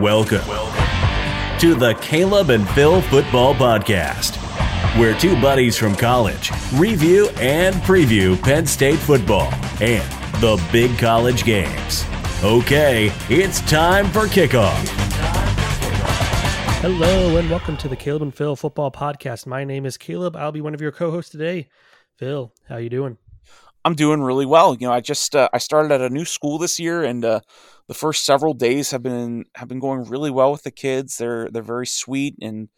Welcome to the Caleb and Phil Football Podcast, where two buddies from college review and preview Penn State football and the big college games. Okay, it's time for kickoff. Hello and welcome to the Caleb and Phil Football Podcast. My name is Caleb. I'll be one of your co-hosts today. Phil, how you doing? I'm doing really well. You know, I just uh, I started at a new school this year, and uh, the first several days have been have been going really well with the kids. They're they're very sweet, and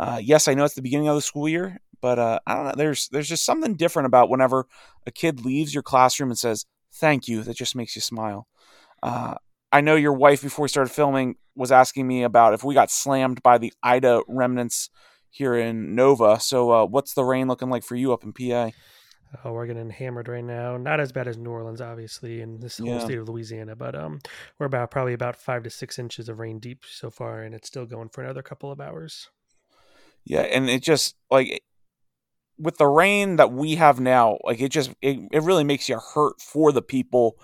uh, yes, I know it's the beginning of the school year, but uh, I don't know. There's there's just something different about whenever a kid leaves your classroom and says thank you. That just makes you smile. Uh, I know your wife before we started filming was asking me about if we got slammed by the Ida remnants here in Nova. So, uh, what's the rain looking like for you up in PA? Oh, we're getting hammered right now. Not as bad as New Orleans, obviously, in this whole Yeah. state of Louisiana, but um, we're about probably about five to six inches of rain deep so far, and it's still going for another couple of hours. Yeah, and it just like with the rain that we have now, like it just it, it really makes you hurt for the people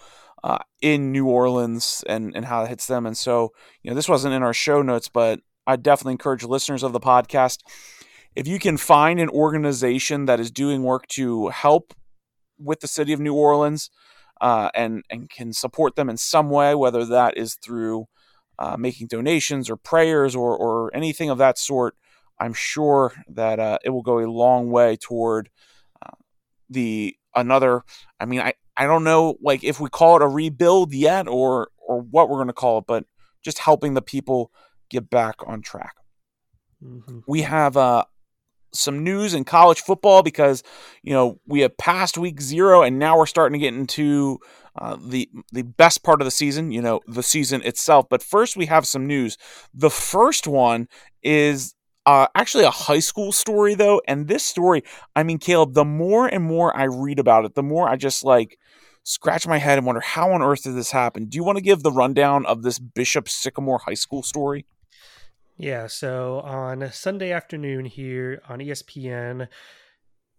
uh, in New Orleans and and how it hits them. And so, you know, this wasn't in our show notes, but I definitely encourage listeners of the podcast if you can find an organization that is doing work to help with the city of New Orleans uh, and and can support them in some way, whether that is through uh, making donations or prayers or or anything of that sort. I'm sure that uh, it will go a long way toward uh, the another. I mean, I I don't know like if we call it a rebuild yet or or what we're going to call it, but just helping the people get back on track. hmm We have uh some news in college football because you know we have passed week zero and now we're starting to get into uh, the the best part of the season. You know the season itself. But first, we have some news. The first one is uh, actually a high school story though, and this story, I mean, Caleb, the more and more I read about it, the more I just like scratch my head and wonder how on earth did this happen. Do you want to give the rundown of this Bishop Sycamore High School story? Yeah, so on Sunday afternoon here on ESPN,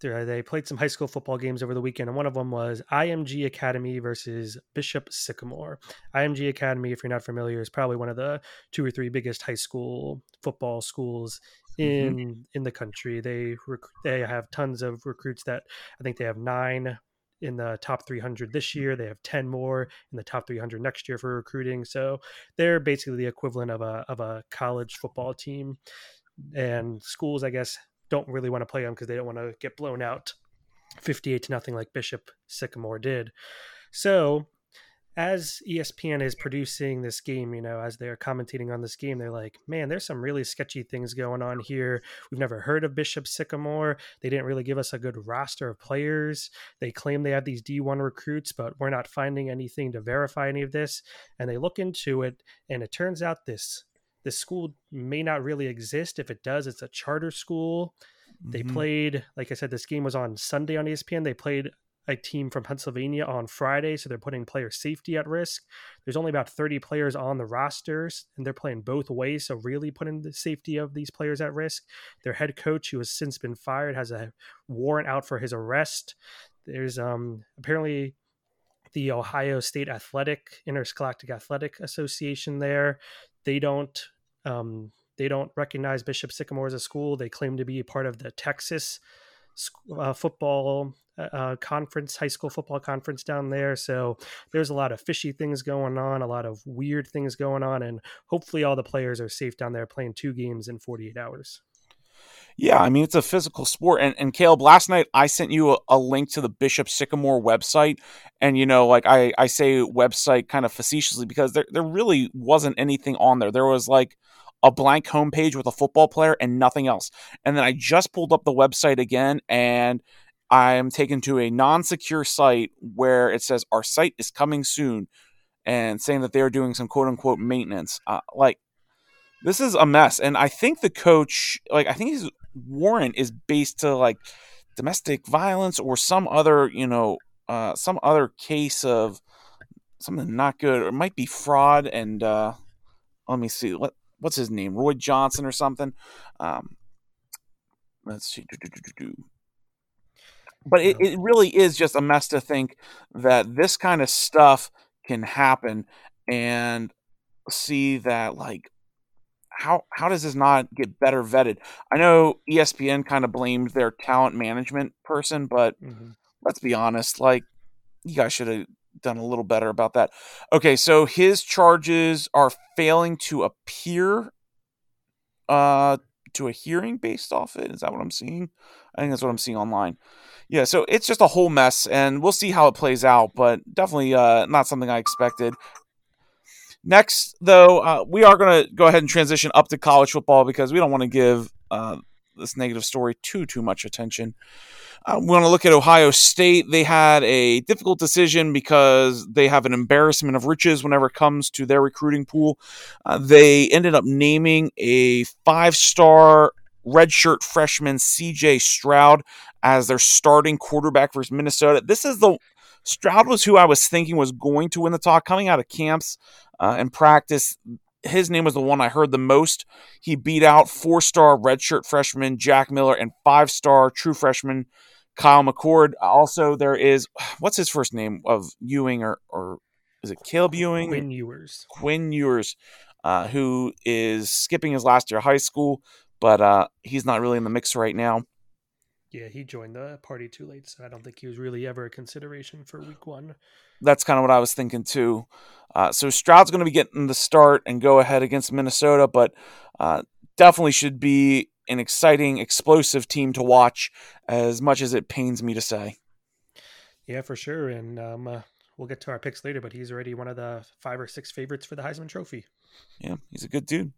they played some high school football games over the weekend, and one of them was IMG Academy versus Bishop Sycamore. IMG Academy, if you're not familiar, is probably one of the two or three biggest high school football schools mm-hmm. in in the country. They rec- they have tons of recruits that I think they have nine in the top 300 this year. They have 10 more in the top 300 next year for recruiting. So they're basically the equivalent of a of a college football team. And schools, I guess, don't really want to play them because they don't want to get blown out 58 to nothing like Bishop Sycamore did. So as ESPN is producing this game, you know, as they're commentating on this game, they're like, man, there's some really sketchy things going on here. We've never heard of Bishop Sycamore. They didn't really give us a good roster of players. They claim they have these D1 recruits, but we're not finding anything to verify any of this. And they look into it, and it turns out this this school may not really exist. If it does, it's a charter school. They Mhm. played, like I said, this game was on Sunday on ESPN. They played a team from Pennsylvania on Friday, so they're putting player safety at risk. There's only about 30 players on the rosters, and they're playing both ways, so really putting the safety of these players at risk. Their head coach, who has since been fired, has a warrant out for his arrest. There's um apparently the Ohio State Athletic Interscholastic Athletic Association there. They don't um, they don't recognize Bishop Sycamore as a school. They claim to be part of the Texas uh, football conference, high school football conference down there. So there's a lot of fishy things going on, a lot of weird things going on, and hopefully all the players are safe down there playing two games in 48 hours. Yeah, I mean it's a physical sport, and and Caleb, last night I sent you a, a link to the Bishop Sycamore website, and you know, like I I say website kind of facetiously because there there really wasn't anything on there. There was like a blank homepage with a football player and nothing else. And then I just pulled up the website again, and I'm taken to a non-secure site where it says our site is coming soon, and saying that they're doing some quote unquote maintenance. Uh, like this is a mess, and I think the coach, like I think his warrant is based to like domestic violence or some other, you know, uh, some other case of something not good, or it might be fraud. And uh, let me see, what what's his name, Roy Johnson or something. Um, let's see. But it, it really is just a mess to think that this kind of stuff can happen and see that like how how does this not get better vetted? I know ESPN kind of blamed their talent management person, but mm-hmm. let's be honest, like you guys should have done a little better about that. Okay, so his charges are failing to appear uh to a hearing based off it. Is that what I'm seeing? I think that's what I'm seeing online. Yeah, so it's just a whole mess, and we'll see how it plays out, but definitely uh, not something I expected. Next, though, uh, we are going to go ahead and transition up to college football because we don't want to give uh, this negative story too too much attention. Uh, we want to look at Ohio State. They had a difficult decision because they have an embarrassment of riches whenever it comes to their recruiting pool. Uh, they ended up naming a five star redshirt freshman CJ Stroud as their starting quarterback versus Minnesota. This is the Stroud was who I was thinking was going to win the talk coming out of camps uh, and practice. His name was the one I heard the most. He beat out four star redshirt freshman Jack Miller and five star true freshman Kyle McCord. Also, there is what's his first name of Ewing or or is it Caleb Ewing? Quinn Ewers. Quinn Ewers, uh, who is skipping his last year of high school, but uh, he's not really in the mix right now. Yeah, he joined the party too late, so I don't think he was really ever a consideration for week one. That's kind of what I was thinking too. Uh, so Stroud's going to be getting the start and go ahead against Minnesota, but uh, definitely should be an exciting, explosive team to watch, as much as it pains me to say. Yeah, for sure. And um, uh, we'll get to our picks later, but he's already one of the five or six favorites for the Heisman Trophy. Yeah, he's a good dude.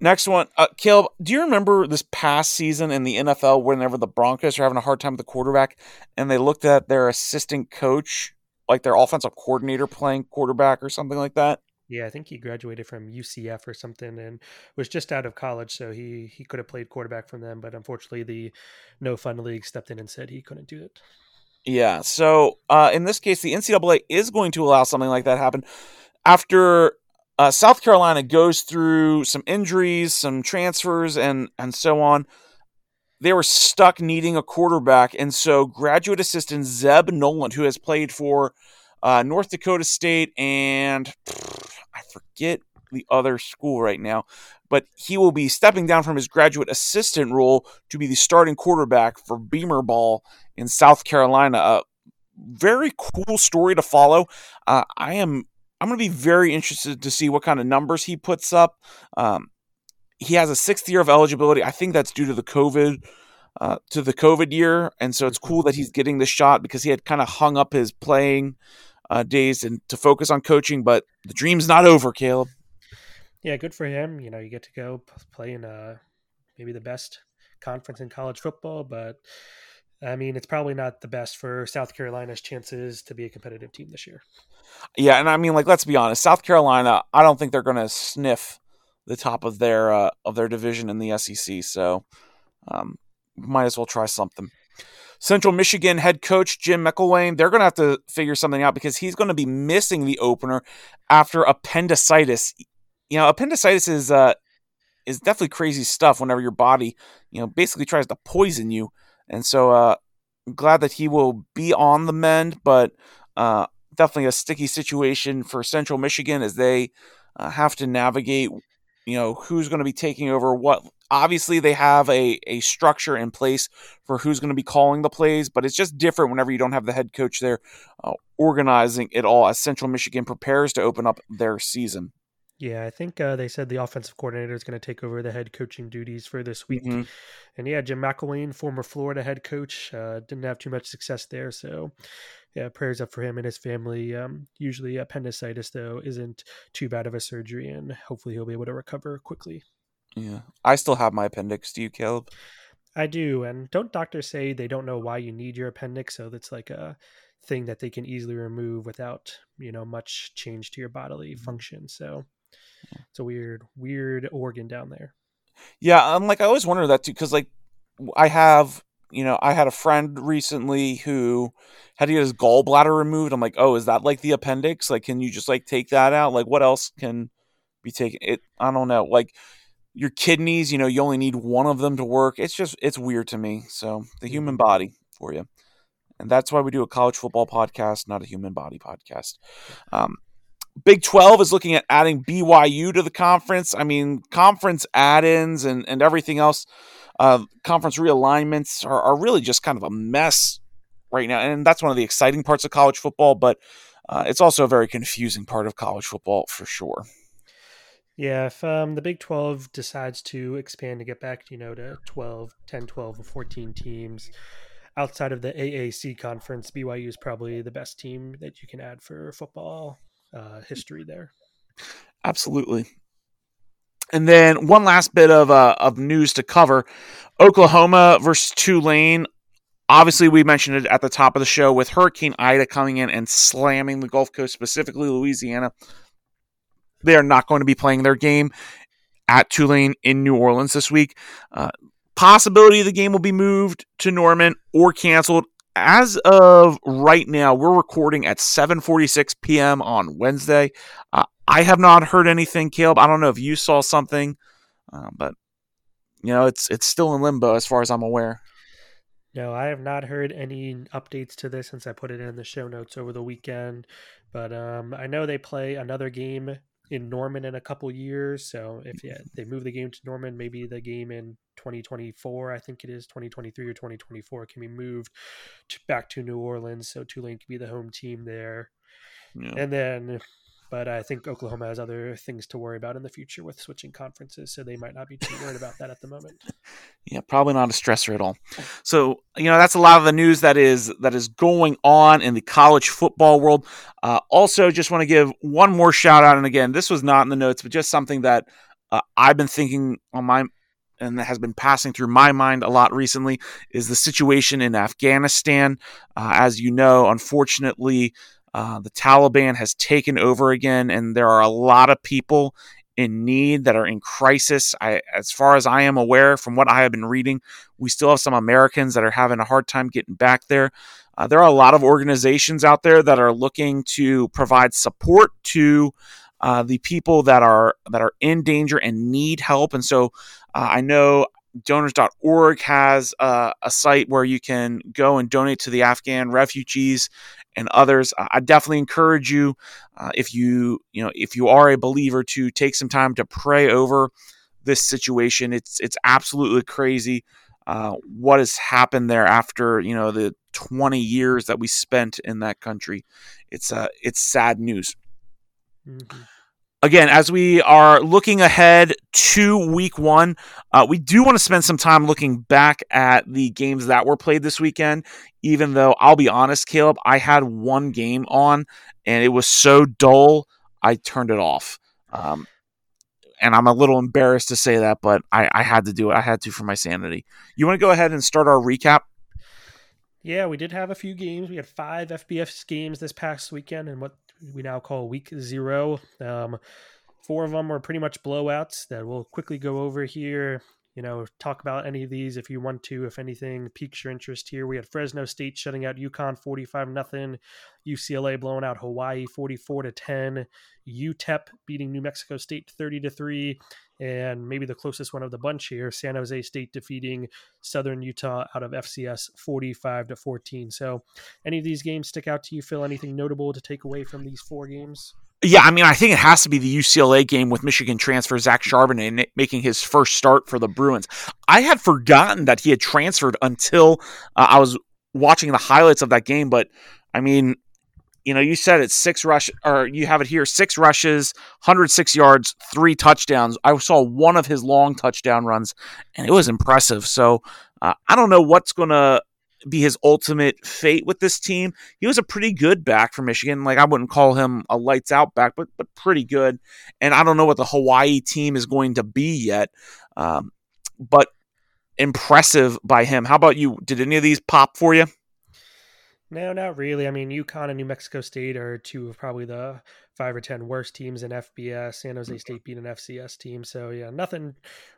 Next one, uh, Caleb. Do you remember this past season in the NFL, whenever the Broncos are having a hard time with the quarterback, and they looked at their assistant coach, like their offensive coordinator, playing quarterback or something like that? Yeah, I think he graduated from UCF or something and was just out of college, so he he could have played quarterback from them, but unfortunately the no fun league stepped in and said he couldn't do it. Yeah, so uh, in this case, the NCAA is going to allow something like that happen after uh, South Carolina goes through some injuries, some transfers, and and so on. They were stuck needing a quarterback, and so graduate assistant Zeb Noland, who has played for uh, North Dakota State and I forget the other school right now, but he will be stepping down from his graduate assistant role to be the starting quarterback for Beamer Ball in South Carolina. A very cool story to follow. Uh, I am I'm going to be very interested to see what kind of numbers he puts up. Um, he has a sixth year of eligibility. I think that's due to the COVID. Uh, to the COVID year, and so it's cool that he's getting the shot because he had kind of hung up his playing uh, days and to focus on coaching. But the dream's not over, Caleb. Yeah, good for him. You know, you get to go play in uh, maybe the best conference in college football, but I mean, it's probably not the best for South Carolina's chances to be a competitive team this year. Yeah, and I mean, like, let's be honest, South Carolina. I don't think they're going to sniff the top of their uh, of their division in the SEC. So, um, might as well try something. Central Michigan head coach Jim McElwain, they're going to have to figure something out because he's going to be missing the opener after appendicitis. You know, appendicitis is uh, is definitely crazy stuff whenever your body, you know, basically tries to poison you. And so uh, glad that he will be on the mend, but uh, definitely a sticky situation for Central Michigan as they uh, have to navigate, you know, who's going to be taking over what obviously they have a, a structure in place for who's going to be calling the plays, but it's just different whenever you don't have the head coach there uh, organizing it all as Central Michigan prepares to open up their season. Yeah, I think uh, they said the offensive coordinator is going to take over the head coaching duties for this week. Mm-hmm. And yeah, Jim McElwain, former Florida head coach, uh, didn't have too much success there. So yeah, prayers up for him and his family. Um, usually appendicitis, though, isn't too bad of a surgery, and hopefully he'll be able to recover quickly. Yeah. I still have my appendix. Do you, Caleb? I do. And don't doctors say they don't know why you need your appendix? So that's like a thing that they can easily remove without, you know, much change to your bodily mm-hmm. function. So it's a weird, weird organ down there. Yeah. I'm like, I always wonder that too. Cause like I have, you know, I had a friend recently who had to get his gallbladder removed. I'm like, oh, is that like the appendix? Like, can you just like take that out? Like, what else can be taken? It, I don't know. Like, your kidneys, you know, you only need one of them to work. It's just it's weird to me. So the human mm-hmm. body for you. And that's why we do a college football podcast, not a human body podcast. Um, Big 12 is looking at adding BYU to the conference. I mean, conference add ins and, and everything else, uh, conference realignments are, are really just kind of a mess right now. And that's one of the exciting parts of college football, but uh, it's also a very confusing part of college football for sure. Yeah, if um, the Big 12 decides to expand to get back, you know, to 12, 10, 12, or 14 teams outside of the AAC conference, BYU is probably the best team that you can add for football uh, history there. Absolutely. And then one last bit of uh, of news to cover: Oklahoma versus Tulane. Obviously, we mentioned it at the top of the show with Hurricane Ida coming in and slamming the Gulf Coast, specifically Louisiana. They are not going to be playing their game at Tulane in New Orleans this week. Uh, possibility the game will be moved to Norman or canceled. As of right now, we're recording at 7:46 p.m. on Wednesday. Uh, I have not heard anything, Caleb. I don't know if you saw something, uh, but you know it's it's still in limbo as far as I'm aware. No, I have not heard any updates to this since I put it in the show notes over the weekend. But um, I know they play another game in Norman in a couple years. So if yeah, they move the game to Norman, maybe the game in 2024, I think it is 2023 or 2024, can be moved to, back to New Orleans. So Tulane can be the home team there. Yeah. And then but I think Oklahoma has other things to worry about in the future with switching conferences, so they might not be too worried about that at the moment. Yeah, probably not a stressor at all. So you know that's a lot of the news that is that is going on in the college football world. Uh, also, just want to give one more shout out, and again, this was not in the notes, but just something that uh, I've been thinking on my and that has been passing through my mind a lot recently is the situation in Afghanistan. Uh, as you know, unfortunately, uh, the Taliban has taken over again, and there are a lot of people in need that are in crisis. I, as far as I am aware, from what I have been reading, we still have some Americans that are having a hard time getting back there. Uh, there are a lot of organizations out there that are looking to provide support to uh, the people that are that are in danger and need help. And so, uh, I know donors.org has uh, a site where you can go and donate to the Afghan refugees and others. I definitely encourage you, uh, if you you know if you are a believer, to take some time to pray over this situation. It's it's absolutely crazy uh, what has happened there after you know the 20 years that we spent in that country. It's uh it's sad news. Mm-hmm again, as we are looking ahead to week one, uh, we do want to spend some time looking back at the games that were played this weekend. Even though I'll be honest, Caleb, I had one game on and it was so dull, I turned it off. Um, and I'm a little embarrassed to say that, but I, I had to do it. I had to for my sanity. You want to go ahead and start our recap? Yeah, we did have a few games. We had five FBS games this past weekend, and what we now call week zero. Um, four of them were pretty much blowouts that we'll quickly go over here. You know, talk about any of these if you want to. If anything piques your interest here, we had Fresno State shutting out UConn forty-five nothing, UCLA blowing out Hawaii forty-four to ten, UTEP beating New Mexico State thirty to three, and maybe the closest one of the bunch here, San Jose State defeating Southern Utah out of FCS 45 to 14. So, any of these games stick out to you, Phil? Anything notable to take away from these four games? Yeah, I mean, I think it has to be the UCLA game with Michigan transfer Zach Charbonnet making his first start for the Bruins. I had forgotten that he had transferred until uh, I was watching the highlights of that game, but I mean, you know, you said it's six rush, or you have it here six rushes, 106 yards, three touchdowns. I saw one of his long touchdown runs, and it was impressive. So uh, I don't know what's going to be his ultimate fate with this team. He was a pretty good back for Michigan. Like I wouldn't call him a lights out back, but but pretty good. And I don't know what the Hawaii team is going to be yet, um, but impressive by him. How about you? Did any of these pop for you? No, not really. I mean, UConn and New Mexico State are two of probably the five or ten worst teams in FBS. San Jose State beat an FCS team, so yeah, nothing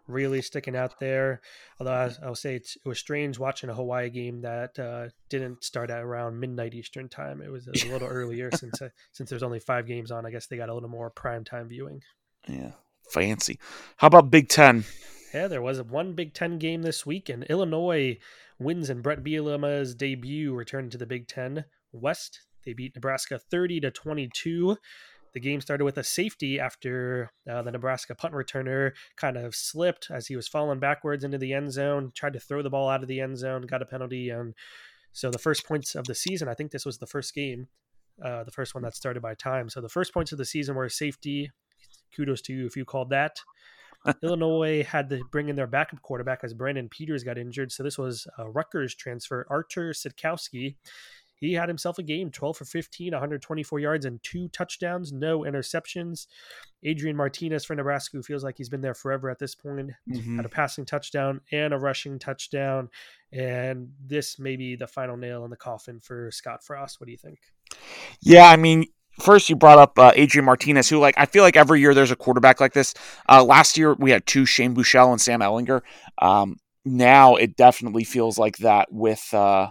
really sticking out there. Although I, will say it was strange watching a Hawaii game that uh, didn't start at around midnight Eastern time. It was a little earlier since uh, since there's only five games on. I guess they got a little more prime time viewing. Yeah, fancy. How about Big Ten? Yeah, there was one Big Ten game this week, and Illinois wins in Bret Bielema's debut, returning to the Big Ten West. They beat Nebraska 30 to 22. the game started with a safety after uh, the Nebraska punt returner kind of slipped as he was falling backwards into the end zone, tried to throw the ball out of the end zone, got a penalty, and so the first points of the season. I think this was the first game, uh, the first one that started by time. So the first points of the season were safety. Kudos to you if you called that. Illinois had to bring in their backup quarterback as Brandon Peters got injured. So this was a Rutgers transfer, Artur Sitkowski. He had himself a game 12 for 15, 124 yards, and two touchdowns, no interceptions. Adrian Martinez for Nebraska, who feels like he's been there forever at this point, mm-hmm. had a passing touchdown and a rushing touchdown. And this may be the final nail in the coffin for Scott Frost. What do you think? Yeah, I mean, first you brought up uh, Adrian Martinez, who like I feel like every year there's a quarterback like this. Uh, last year we had two, Shane Buechele and Sam Ehlinger. Um, now it definitely feels like that with uh,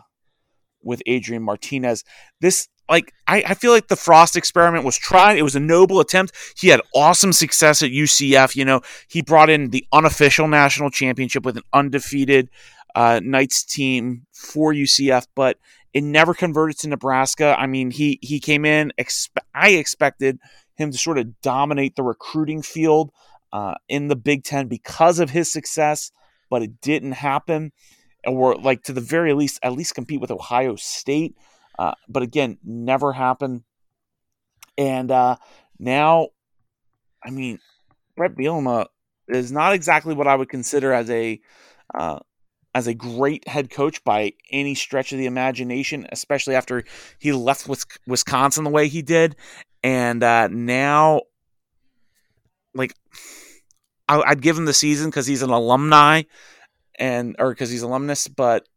with Adrian Martinez. This like I, I feel like the Frost experiment was tried. It was a noble attempt. He had awesome success at UCF. You know, he brought in the unofficial national championship with an undefeated uh, Knights team for UCF, but it never converted to Nebraska. I mean, he he came in. I expected him to sort of dominate the recruiting field uh, in the Big Ten because of his success, but it didn't happen. Or like to the very least, at least compete with Ohio State. Uh, but again, never happened. And uh, now, I mean, Bret Bielema is not exactly what I would consider as a uh, as a great head coach by any stretch of the imagination, especially after he left Wisconsin the way he did. And uh, now, like, I'd give him the season because he's an alumni and or because he's alumnus, but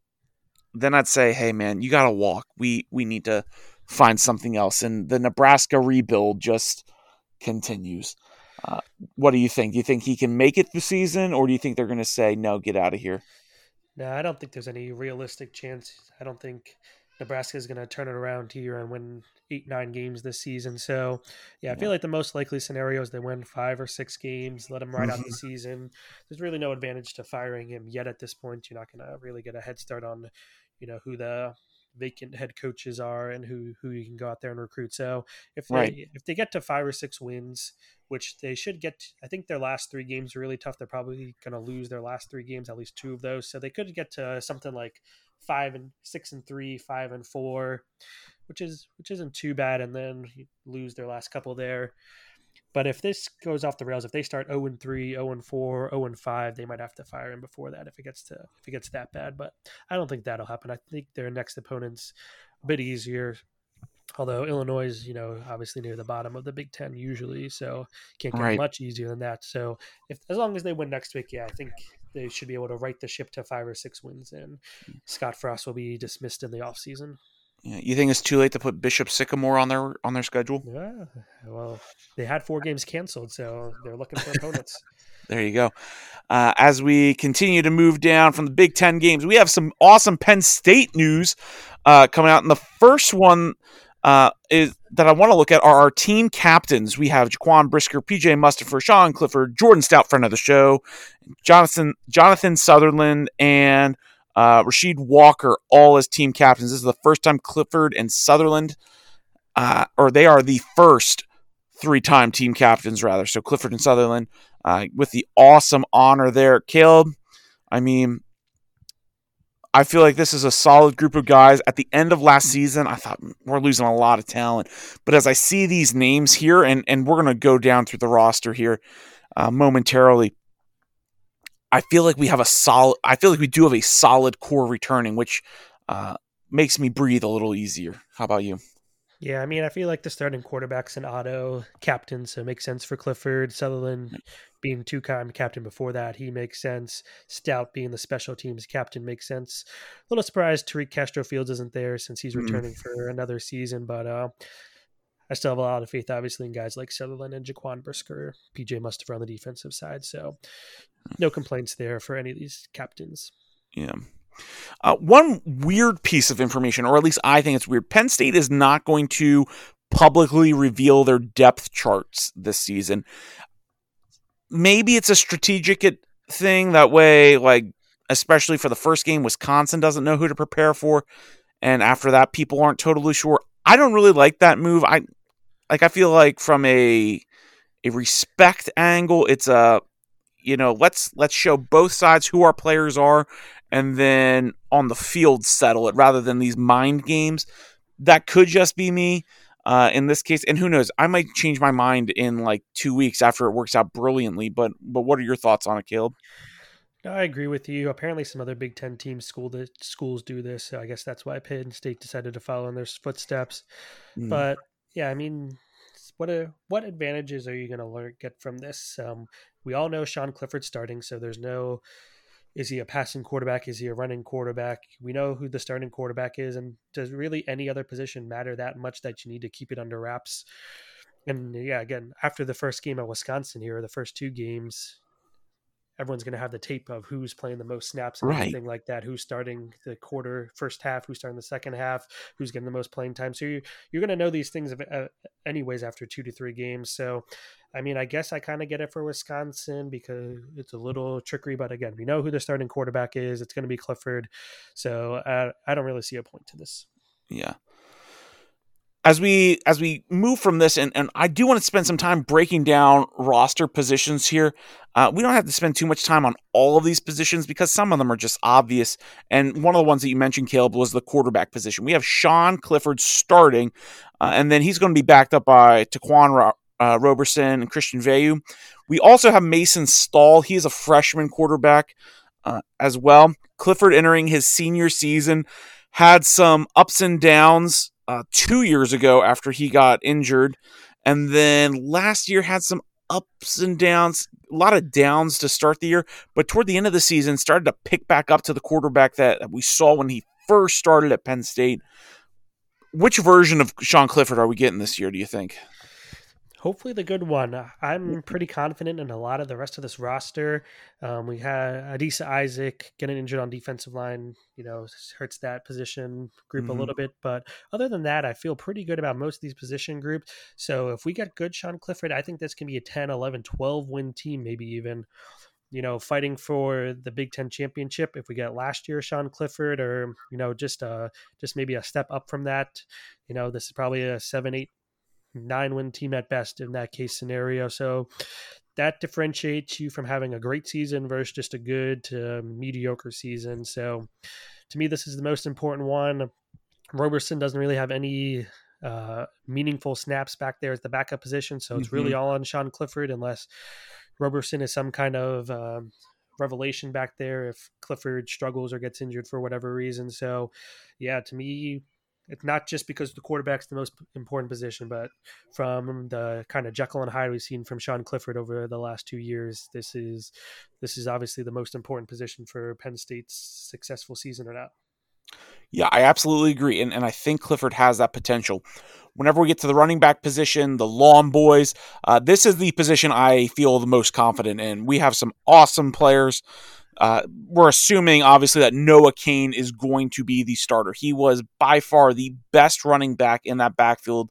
then I'd say, hey man, you gotta walk. We we need to find something else. And the Nebraska rebuild just continues. Uh, what do you think? Do you think he can make it the season, or do you think they're going to say no, get out of here? No, I don't think there's any realistic chance. I don't think Nebraska is going to turn it around here and win eight, nine games this season. So, yeah, I feel like the most likely scenario is they win five or six games, let him ride out the mm-hmm. season. There's really no advantage to firing him yet at this point. You're not going to really get a head start on, you know, who the vacant head coaches are and who who you can go out there and recruit. So if they right. if they get to five or six wins, which they should get, I think their last three games are really tough. They're probably going to lose their last three games, at least two of those. So they could get to something like five and six and three, five and four, which is which isn't too bad, and then lose their last couple there. But if this goes off the rails, if they start 0 and 3, 0 and 4, 0 and 5, they might have to fire him before that if it gets to if it gets that bad. But I don't think that'll happen. I think their next opponent's a bit easier. Although Illinois is, you know, obviously near the bottom of the Big Ten usually, so can't get right. much easier than that. So if as long as they win next week, yeah, I think they should be able to right the ship to five or six wins, and Scott Frost will be dismissed in the offseason. Yeah, you think it's too late to put Bishop Sycamore on their on their schedule? Yeah, well, they had four games canceled, so they're looking for opponents. there you go. Uh, as we continue to move down from the Big Ten games, we have some awesome Penn State news uh, coming out. And the first one uh, is that I want to look at are our team captains. We have Jaquan Brisker, PJ Mustipher, Sean Clifford, Jordan Stout, friend of the show, Jonathan Jonathan Sutherland, and uh, Rasheed Walker, all as team captains. This is the first time Clifford and Sutherland, uh, or they are the first three-time team captains, rather. So Clifford and Sutherland, uh, with the awesome honor there. Caleb, I mean, I feel like this is a solid group of guys. At the end of last season, I thought we're losing a lot of talent. But as I see these names here, and, and we're going to go down through the roster here uh, momentarily, I feel like we have a solid. I feel like we do have a solid core returning, which uh, makes me breathe a little easier. How about you? Yeah, I mean, I feel like the starting quarterbacks and Otto captain, so it makes sense for Clifford. Sutherland being two time captain before that, he makes sense. Stout being the special teams captain makes sense. A little surprised Tariq Castro Fields isn't there since he's mm. returning mm. for another season, but uh, I still have a lot of faith, obviously, in guys like Sutherland and Jaquan Brisker, PJ Mustipher on the defensive side. So no complaints there for any of these captains. Yeah. Uh, one weird piece of information, or at least I think it's weird, Penn State is not going to publicly reveal their depth charts this season. Maybe it's a strategic thing. That way, like, especially for the first game, Wisconsin doesn't know who to prepare for. And after that, people aren't totally sure. I don't really like that move. I like I feel like from a a respect angle, it's a you know let's let's show both sides who our players are, and then on the field settle it rather than these mind games. That could just be me. Uh, in this case, and who knows, I might change my mind in like two weeks after it works out brilliantly. But but what are your thoughts on it, Caleb? No, I agree with you. Apparently, some other Big Ten teams school the schools do this. So I guess that's why Penn State decided to follow in their footsteps. Mm. But yeah, I mean, what a, what advantages are you going to learn get from this? Um, we all know Sean Clifford starting, so there's no. Is he a passing quarterback? Is he a running quarterback? We know who the starting quarterback is, and does really any other position matter that much that you need to keep it under wraps? And yeah, again, after the first game at Wisconsin here, the first two games, everyone's going to have the tape of who's playing the most snaps and right. everything like that, who's starting the quarter first half, who's starting the second half, who's getting the most playing time. So you, you're going to know these things uh, anyways after two to three games. So, I mean, I guess I kind of get it for Wisconsin because it's a little trickery, but again, we know who the starting quarterback is. It's going to be Clifford. So uh, I don't really see a point to this. Yeah as we as we move from this and, and i do want to spend some time breaking down roster positions here. Uh, we don't have to spend too much time on all of these positions because some of them are just obvious. And one of the ones that you mentioned caleb was the quarterback position. We have sean clifford starting uh, and then he's going to be backed up by taquan uh, roberson and christian veilleux we also have mason stahl. Is a freshman quarterback uh, as well. Clifford entering his senior season had some ups and downs uh, two years ago after he got injured, and then last year had some ups and downs, a lot of downs to start the year, but toward the end of the season started to pick back up to the quarterback that we saw when he first started at Penn State. Which version of Sean Clifford are we getting this year? Do you think? Hopefully the good one. I'm pretty confident in a lot of the rest of this roster. Um, we had Adisa Isaac getting injured on defensive line, you know, hurts that position group mm-hmm. a little bit. But other than that, I feel pretty good about most of these position groups. So if we get good Sean Clifford, I think this can be a 10, 11, 12 win team, maybe even. You know, fighting for the Big Ten championship. If we get last year Sean Clifford, or you know, just uh, just maybe a step up from that, you know, this is probably a seven, eight nine win team at best in that case scenario. So that differentiates you from having a great season versus just a good to mediocre season. So to me, this is the most important one. Roberson doesn't really have any uh, meaningful snaps back there as the backup position. So it's mm-hmm. really all on Sean Clifford unless Roberson is some kind of um, revelation back there if Clifford struggles or gets injured for whatever reason. So, yeah, to me, it's not just because the quarterback's the most important position, but from the kind of Jekyll and Hyde we've seen from Sean Clifford over the last two years, this is this is obviously the most important position for Penn State's successful season or not. Yeah, I absolutely agree. And, and I think Clifford has that potential. Whenever we get to the running back position, the Long Boys, uh, this is the position I feel the most confident in. We have some awesome players. Uh, we're assuming, obviously, that Noah Cain is going to be the starter. He was by far the best running back in that backfield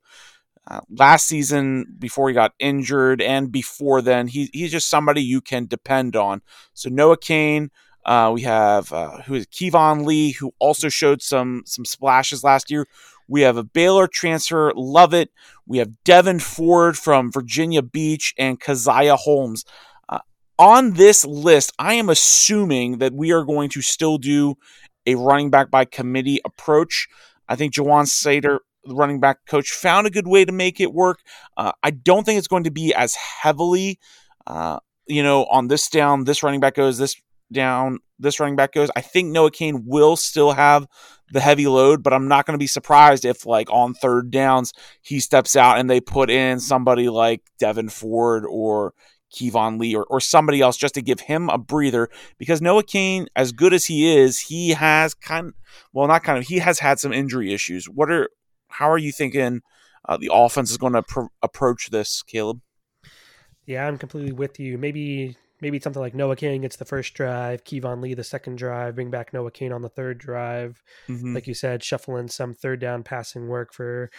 uh, last season before he got injured, and before then, he, he's just somebody you can depend on. So Noah Cain. Uh, we have uh, who is Keyvone Lee, who also showed some some splashes last year. We have a Baylor transfer, Lovett. We have Devyn Ford from Virginia Beach and Caziah Holmes on this list, I am assuming that we are going to still do a running back by committee approach. I think Ja'Juan Seider, the running back coach, found a good way to make it work. Uh, I don't think it's going to be as heavily, uh, you know, on this down, this running back goes, this down, this running back goes. I think Noah Cain will still have the heavy load, but I'm not going to be surprised if, like, on third downs, he steps out and they put in somebody like Devyn Ford or, Keyvone Lee or, or somebody else just to give him a breather because Noah Cain, as good as he is, he has kind well, not kind of, he has had some injury issues. What are, how are you thinking uh, the offense is going to pr- approach this, Caleb? Yeah, I'm completely with you. Maybe maybe something like Noah Cain gets the first drive, Keyvone Lee the second drive, bring back Noah Cain on the third drive. Mm-hmm. Like you said, shuffle in some third down passing work for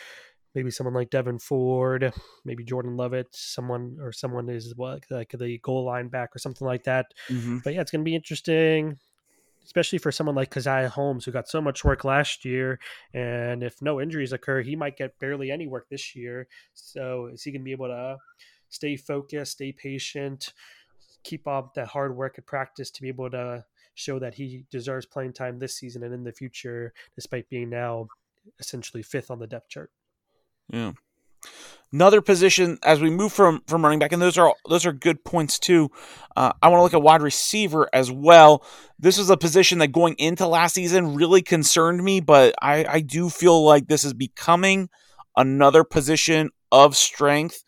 maybe someone like Devyn Ford, maybe Jordan Lovett, someone or someone is what like the goal line back or something like that. Mm-hmm. But yeah, it's going to be interesting. especially for someone like Caziah Holmes, who got so much work last year. And if no injuries occur, he might get barely any work this year. So is he going to be able to stay focused, stay patient, keep up that hard work and practice to be able to show that he deserves playing time this season and in the future, despite being now essentially fifth on the depth chart? Yeah. Another position as we move from from running back, and those are those are good points too. Uh, I want to look at wide receiver as well. This is a position that going into last season really concerned me, but I, I do feel like this is becoming another position of strength.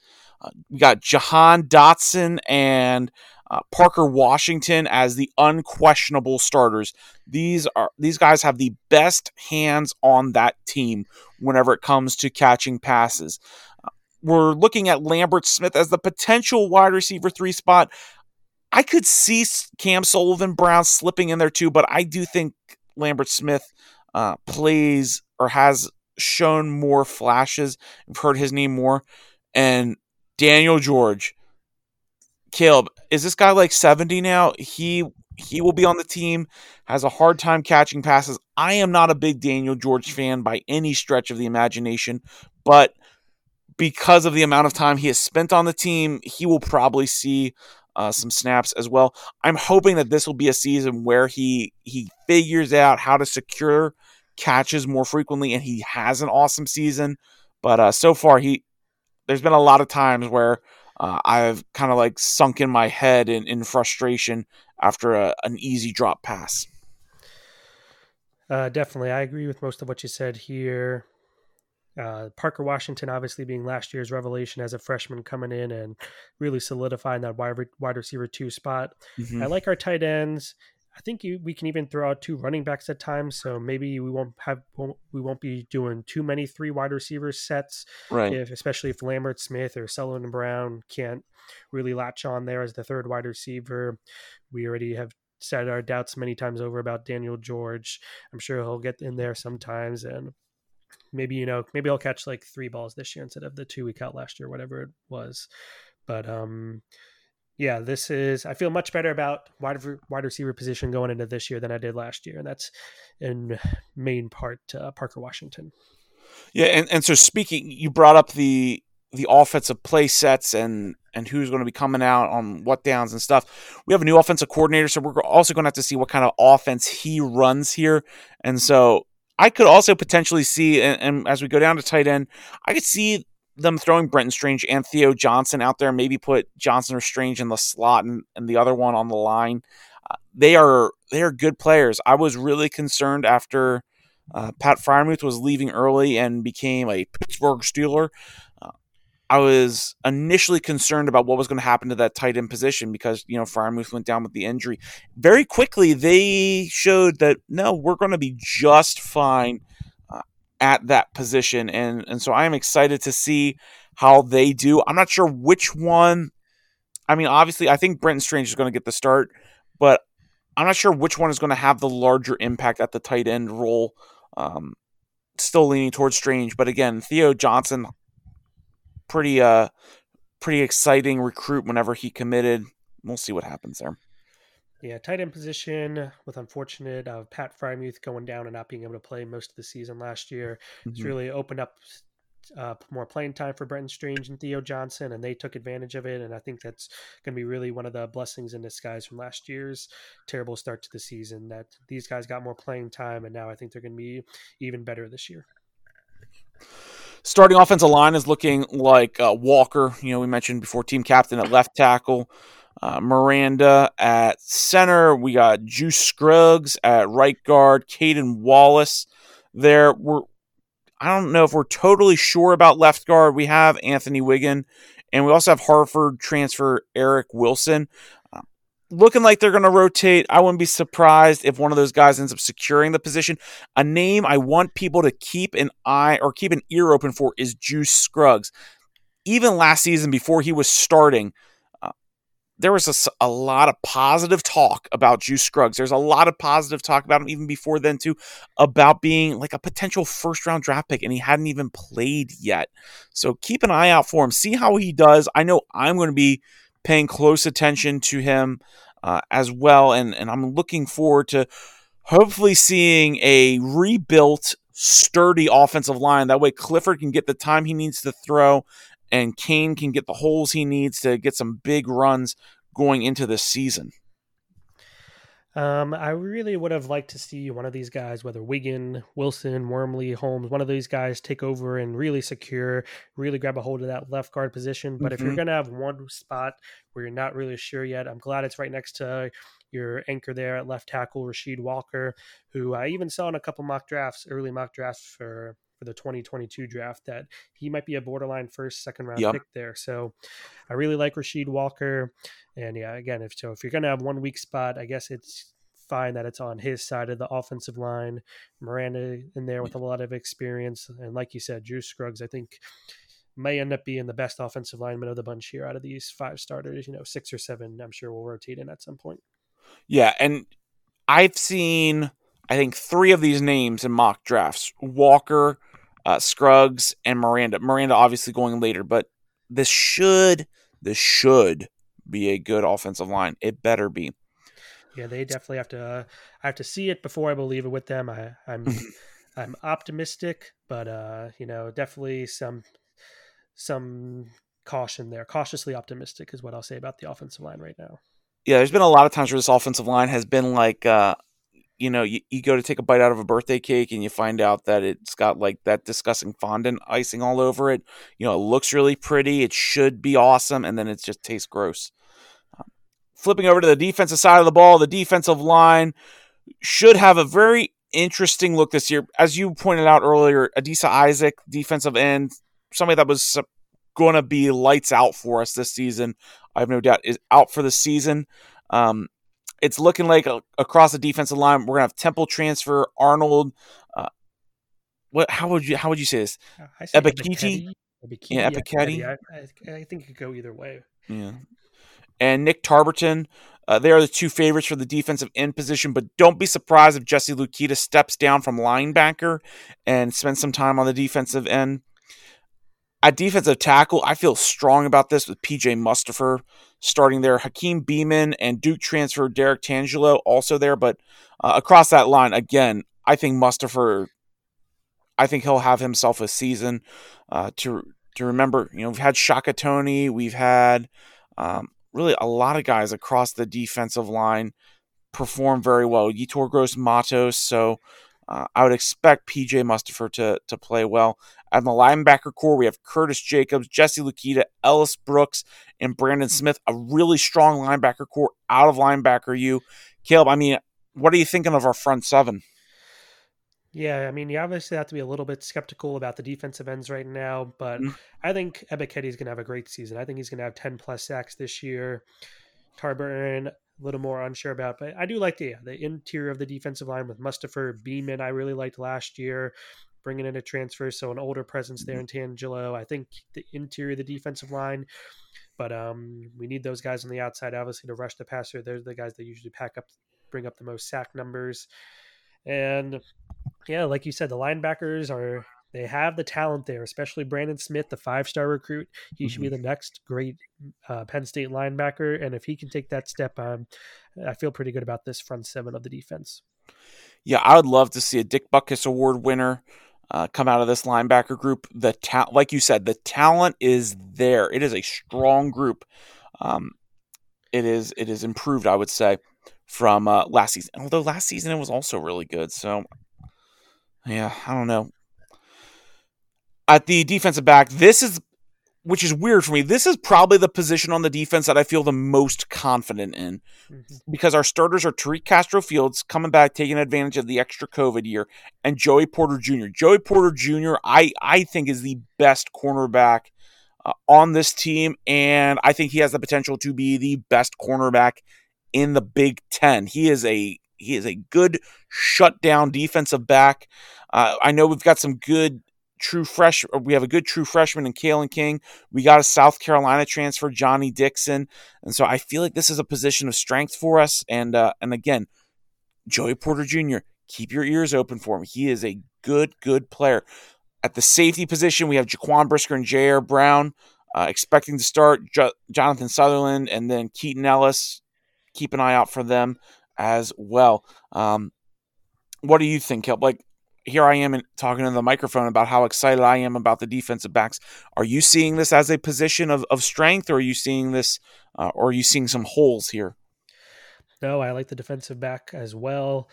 We got Jahan Dotson and uh, Parker Washington as the unquestionable starters. These are these guys have the best hands on that team whenever it comes to catching passes. Uh, we're looking at Lambert Smith as the potential wide receiver three spot. I could see Cam Sullivan Brown slipping in there too, but I do think Lambert Smith uh, plays or has shown more flashes. I've heard his name more. And Daniel George Caleb, is this guy like 70 now? He he will be on the team, has a hard time catching passes. I am not a big Daniel George fan by any stretch of the imagination, but because of the amount of time he has spent on the team, he will probably see uh, some snaps as well. I'm hoping that this will be a season where he he figures out how to secure catches more frequently, and he has an awesome season. But uh, so far, he there's been a lot of times where uh, I've kind of like sunk in my head in, in frustration after a, an easy drop pass. Uh, definitely. I agree with most of what you said here. Uh, Parker Washington, obviously being last year's revelation as a freshman coming in and really solidifying that wide, wide receiver two spot. Mm-hmm. I like our tight ends. I think you, we can even throw out two running backs at times, so maybe we won't have won't, we won't be doing too many three wide receiver sets, right? If, especially if Lambert Smith or Sullivan Brown can't really latch on there as the third wide receiver. We already have said our doubts many times over about Daniel George. I'm sure he'll get in there sometimes, and maybe you know maybe I'll catch like three balls this year instead of the two we caught last year, whatever it was. But um, yeah, this is. I feel much better about wide wide receiver position going into this year than I did last year, and that's in main part uh, Parker Washington. Yeah, and, and so speaking, you brought up the the offensive play sets and and who's going to be coming out on what downs and stuff. We have a new offensive coordinator, so we're also going to have to see what kind of offense he runs here. And so I could also potentially see, and, and as we go down to tight end, I could see them throwing Brenton Strange and Theo Johnson out there, maybe put Johnson or Strange in the slot and, and the other one on the line. Uh, they are they are good players. I was really concerned after uh, Pat Freiermuth was leaving early and became a Pittsburgh Steeler. Uh, I was initially concerned about what was going to happen to that tight end position because you know Freiermuth went down with the injury. Very quickly, they showed that no, we're going to be just fine at that position. And, and so I am excited to see how they do. I'm not sure which one. I mean, obviously, I think Brenton Strange is going to get the start, but I'm not sure which one is going to have the larger impact at the tight end role. Um, still leaning towards Strange, but again, Theo Johnson, pretty uh, pretty exciting recruit. Whenever he committed, we'll see what happens there. Yeah, tight end position with unfortunate of uh, Pat Freiermuth going down and not being able to play most of the season last year. Mm-hmm. It's really opened up uh, more playing time for Brenton Strange and Theo Johnson, and they took advantage of it. And I think that's going to be really one of the blessings in disguise from last year's terrible start to the season. That these guys got more playing time, and now I think they're going to be even better this year. Starting offensive line is looking like uh, Walker. You know, we mentioned before team captain at left tackle uh, Miranda at center. We got Juice Scruggs at right guard. Caden Wallace there. We're I don't know if we're totally sure about left guard. We have Anthony Whigan, and we also have Harvard transfer Eric Wilson. Uh, looking like they're going to rotate. I wouldn't be surprised if one of those guys ends up securing the position. A name I want people to keep an eye or keep an ear open for is Juice Scruggs. Even last season, before he was starting, there was a, a, lot of positive talk about Juice Scruggs. There's a lot of positive talk about him even before then too, about being like a potential first round draft pick, and he hadn't even played yet. So keep an eye out for him. See how he does. I know I'm going to be paying close attention to him uh, as well, and and I'm looking forward to hopefully seeing a rebuilt, sturdy offensive line. That way, Clifford can get the time he needs to throw, and Cain can get the holes he needs to get some big runs going into this season. Um, I really would have liked to see one of these guys, whether Whigan, Wilson, Wormley, Holmes, one of these guys take over and really secure, really grab a hold of that left guard position. But mm-hmm. if you're mm-hmm. going to have one spot where you're not really sure yet, I'm glad it's right next to your anchor there at left tackle, Rasheed Walker, who I even saw in a couple mock drafts, early mock drafts for for the 2022 draft that he might be a borderline first, second round yep. pick there. So I really like Rasheed Walker. And yeah, again, if so, if you're going to have one weak spot, I guess it's fine that it's on his side of the offensive line. Miranda in there with a lot of experience. And like you said, Drew Scruggs, I think may end up being the best offensive lineman of the bunch here out of these five starters. You know, six or seven, I'm sure will rotate in at some point. Yeah. And I've seen, I think, three of these names in mock drafts Walker, uh, Scruggs, and Miranda. Miranda obviously going later, but this should this should be a good offensive line. It better be. Yeah, they definitely have to. Uh, I have to see it before I believe it with them. I, I'm I'm optimistic, but uh, you know, definitely some some caution there. Cautiously optimistic is what I'll say about the offensive line right now. Yeah, there's been a lot of times where this offensive line has been like uh, you know, you, you go to take a bite out of a birthday cake and you find out that it's got like that disgusting fondant icing all over it. You know, it looks really pretty. It should be awesome. And then it just tastes gross. Um, flipping over to the defensive side of the ball, the defensive line should have a very interesting look this year. As you pointed out earlier, Adisa Isaac, defensive end, somebody that was going to be lights out for us this season. I have no doubt is out for the season. Um, it's looking like a, across the defensive line, we're gonna have Temple transfer Arnold. Uh, what? How would you? How would you say this? Uh, Ebiketie. Yeah, Ebiketie. I, I, I, think it could go either way. Yeah. And Nick Tarburton. Uh, they are the two favorites for the defensive end position, but don't be surprised if Jesse Luketa steps down from linebacker and spends some time on the defensive end. At defensive tackle, I feel strong about this with PJ Mustipher starting there. Hakeem Beamon and Duke transfer Derrick Tangelo also there, but uh, across that line again, I think Mustipher. I think he'll have himself a season uh, to to remember. You know, we've had Shaka Toney, we've had um, really a lot of guys across the defensive line perform very well. Yetur Gross Matos, so uh, I would expect PJ Mustipher to to play well. At the linebacker core, we have Curtis Jacobs, Jesse Luketa, Ellis Brooks, and Brandon Smith. A really strong linebacker core out of linebacker U. Caleb, I mean, what are you thinking of our front seven? Yeah, I mean, you obviously have to be a little bit skeptical about the defensive ends right now, but mm-hmm. I think Ebiketie is going to have a great season. I think he's going to have 10 plus sacks this year. Tarburton, a little more unsure about, but I do like the, the interior of the defensive line with Mustipher, Beamon, I really liked last year bringing in a transfer, so an older presence there mm-hmm. in Tangelo. I think the interior of the defensive line, but um, we need those guys on the outside, obviously, to rush the passer. They're the guys that usually pack up, bring up the most sack numbers, and yeah, like you said, the linebackers are they have the talent there, especially Brandon Smith, the five star recruit. He mm-hmm. should be mm-hmm. the next great uh, Penn State linebacker. And if he can take that step, um, I feel pretty good about this front seven of the defense. Yeah, I would love to see a Dick Butkus Award winner uh, come out of this linebacker group. The ta- like you said, the talent is there. It is a strong group. Um, it is it is improved, I would say, from uh, last season. Although last season it was also really good. So yeah, I don't know. At the defensive back, this is which is weird for me. This is probably the position on the defense that I feel the most confident in mm-hmm. because our starters are Tariq Castro Fields coming back, taking advantage of the extra COVID year, and Joey Porter Jr. Joey Porter Jr. I I think is the best cornerback uh, on this team, and I think he has the potential to be the best cornerback in the Big Ten. He is a he is a good shutdown defensive back. Uh, I know we've got some good true fresh. We have a good true freshman in Kalen King. We got a South Carolina transfer, Johnny Dixon, and so I feel like this is a position of strength for us. And uh, and again, Joey Porter Jr. Keep your ears open for him. He is a good, good player. At the safety position, we have Jaquan Brisker and Ji'Ayir Brown uh, expecting to start. Jo- Jonathan Sutherland and then Keaton Ellis. Keep an eye out for them as well. Um, what do you think? Like here I am talking to the microphone about how excited I am about the defensive backs. Are you seeing this as a position of, of strength, or are you seeing this, uh, or are you seeing some holes here? No, I like the defensive back as well.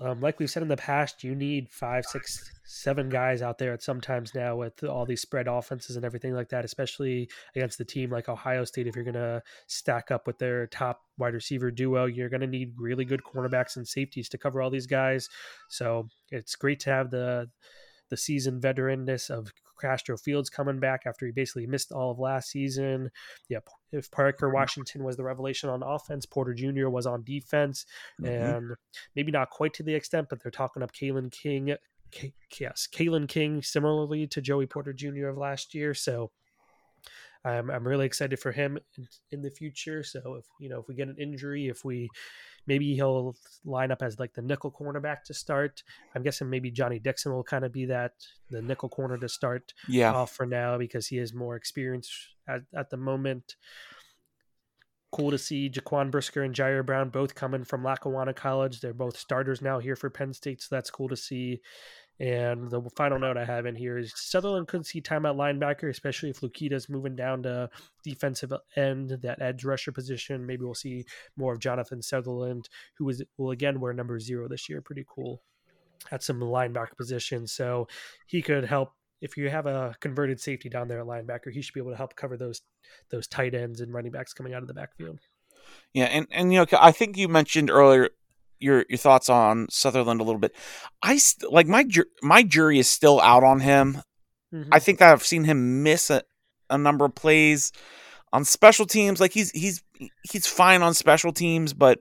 Um, like we've said in the past, you need five, six, seven guys out there at sometimes now with all these spread offenses and everything like that, especially against the team like Ohio State. If you're going to stack up with their top wide receiver duo, you're going to need really good cornerbacks and safeties to cover all these guys. So it's great to have the the seasoned veteranness of Castro Fields coming back after he basically missed all of last season. Yeah, if Parker Washington was the revelation on offense, Porter Jr. was on defense, mm-hmm. and maybe not quite to the extent, but they're talking up Kalen King. K- yes, Kalen King, similarly to Joey Porter Jr. of last year. So I'm I'm really excited for him in, in the future. So if you know if we get an injury, if we maybe he'll line up as like the nickel cornerback to start. I'm guessing maybe Johnny Dixon will kind of be that the nickel corner to start yeah. off for now because he has more experience at, at the moment. Cool to see Jaquan Brisker and Ji'Ayir Brown both coming from Lackawanna College. They're both starters now here for Penn State, so that's cool to see. And the final note I have in here is Sutherland couldn't see time at linebacker, especially if Luketa's moving down to defensive end, that edge rusher position. Maybe we'll see more of Jonathan Sutherland, who is will again wear number zero this year. Pretty cool at some linebacker position. So he could help if you have a converted safety down there at linebacker, he should be able to help cover those those tight ends and running backs coming out of the backfield. Yeah, and and you know, I think you mentioned earlier your your thoughts on Sutherland a little bit. I st- like my ju- my jury is still out on him. Mm-hmm. I think that I've seen him miss a, a number of plays on special teams. Like he's he's he's fine on special teams, but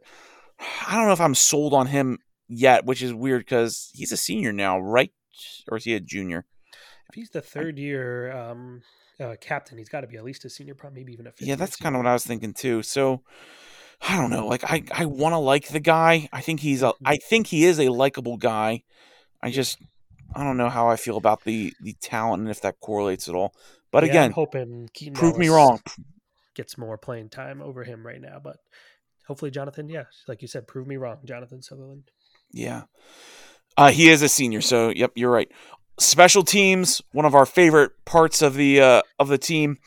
I don't know if I'm sold on him yet, which is weird because he's a senior now, right? Or is he a junior? If he's the third year um, uh, captain, he's got to be at least a senior, probably maybe even a. Yeah, that's kind of what I was thinking too. So I don't know. Like I, I want to like the guy. I think he's a. Mm-hmm. Think he is a likable guy. I just, I don't know how I feel about the the talent and if that correlates at all. But yeah, again, I'm hoping Keaton prove me wrong. Gets more playing time over him right now, but hopefully Jonathan, yeah, like you said, prove me wrong, Jonathan Sutherland. Yeah, uh, he is a senior, so yep, you're right. Special teams, one of our favorite parts of the uh, of the team.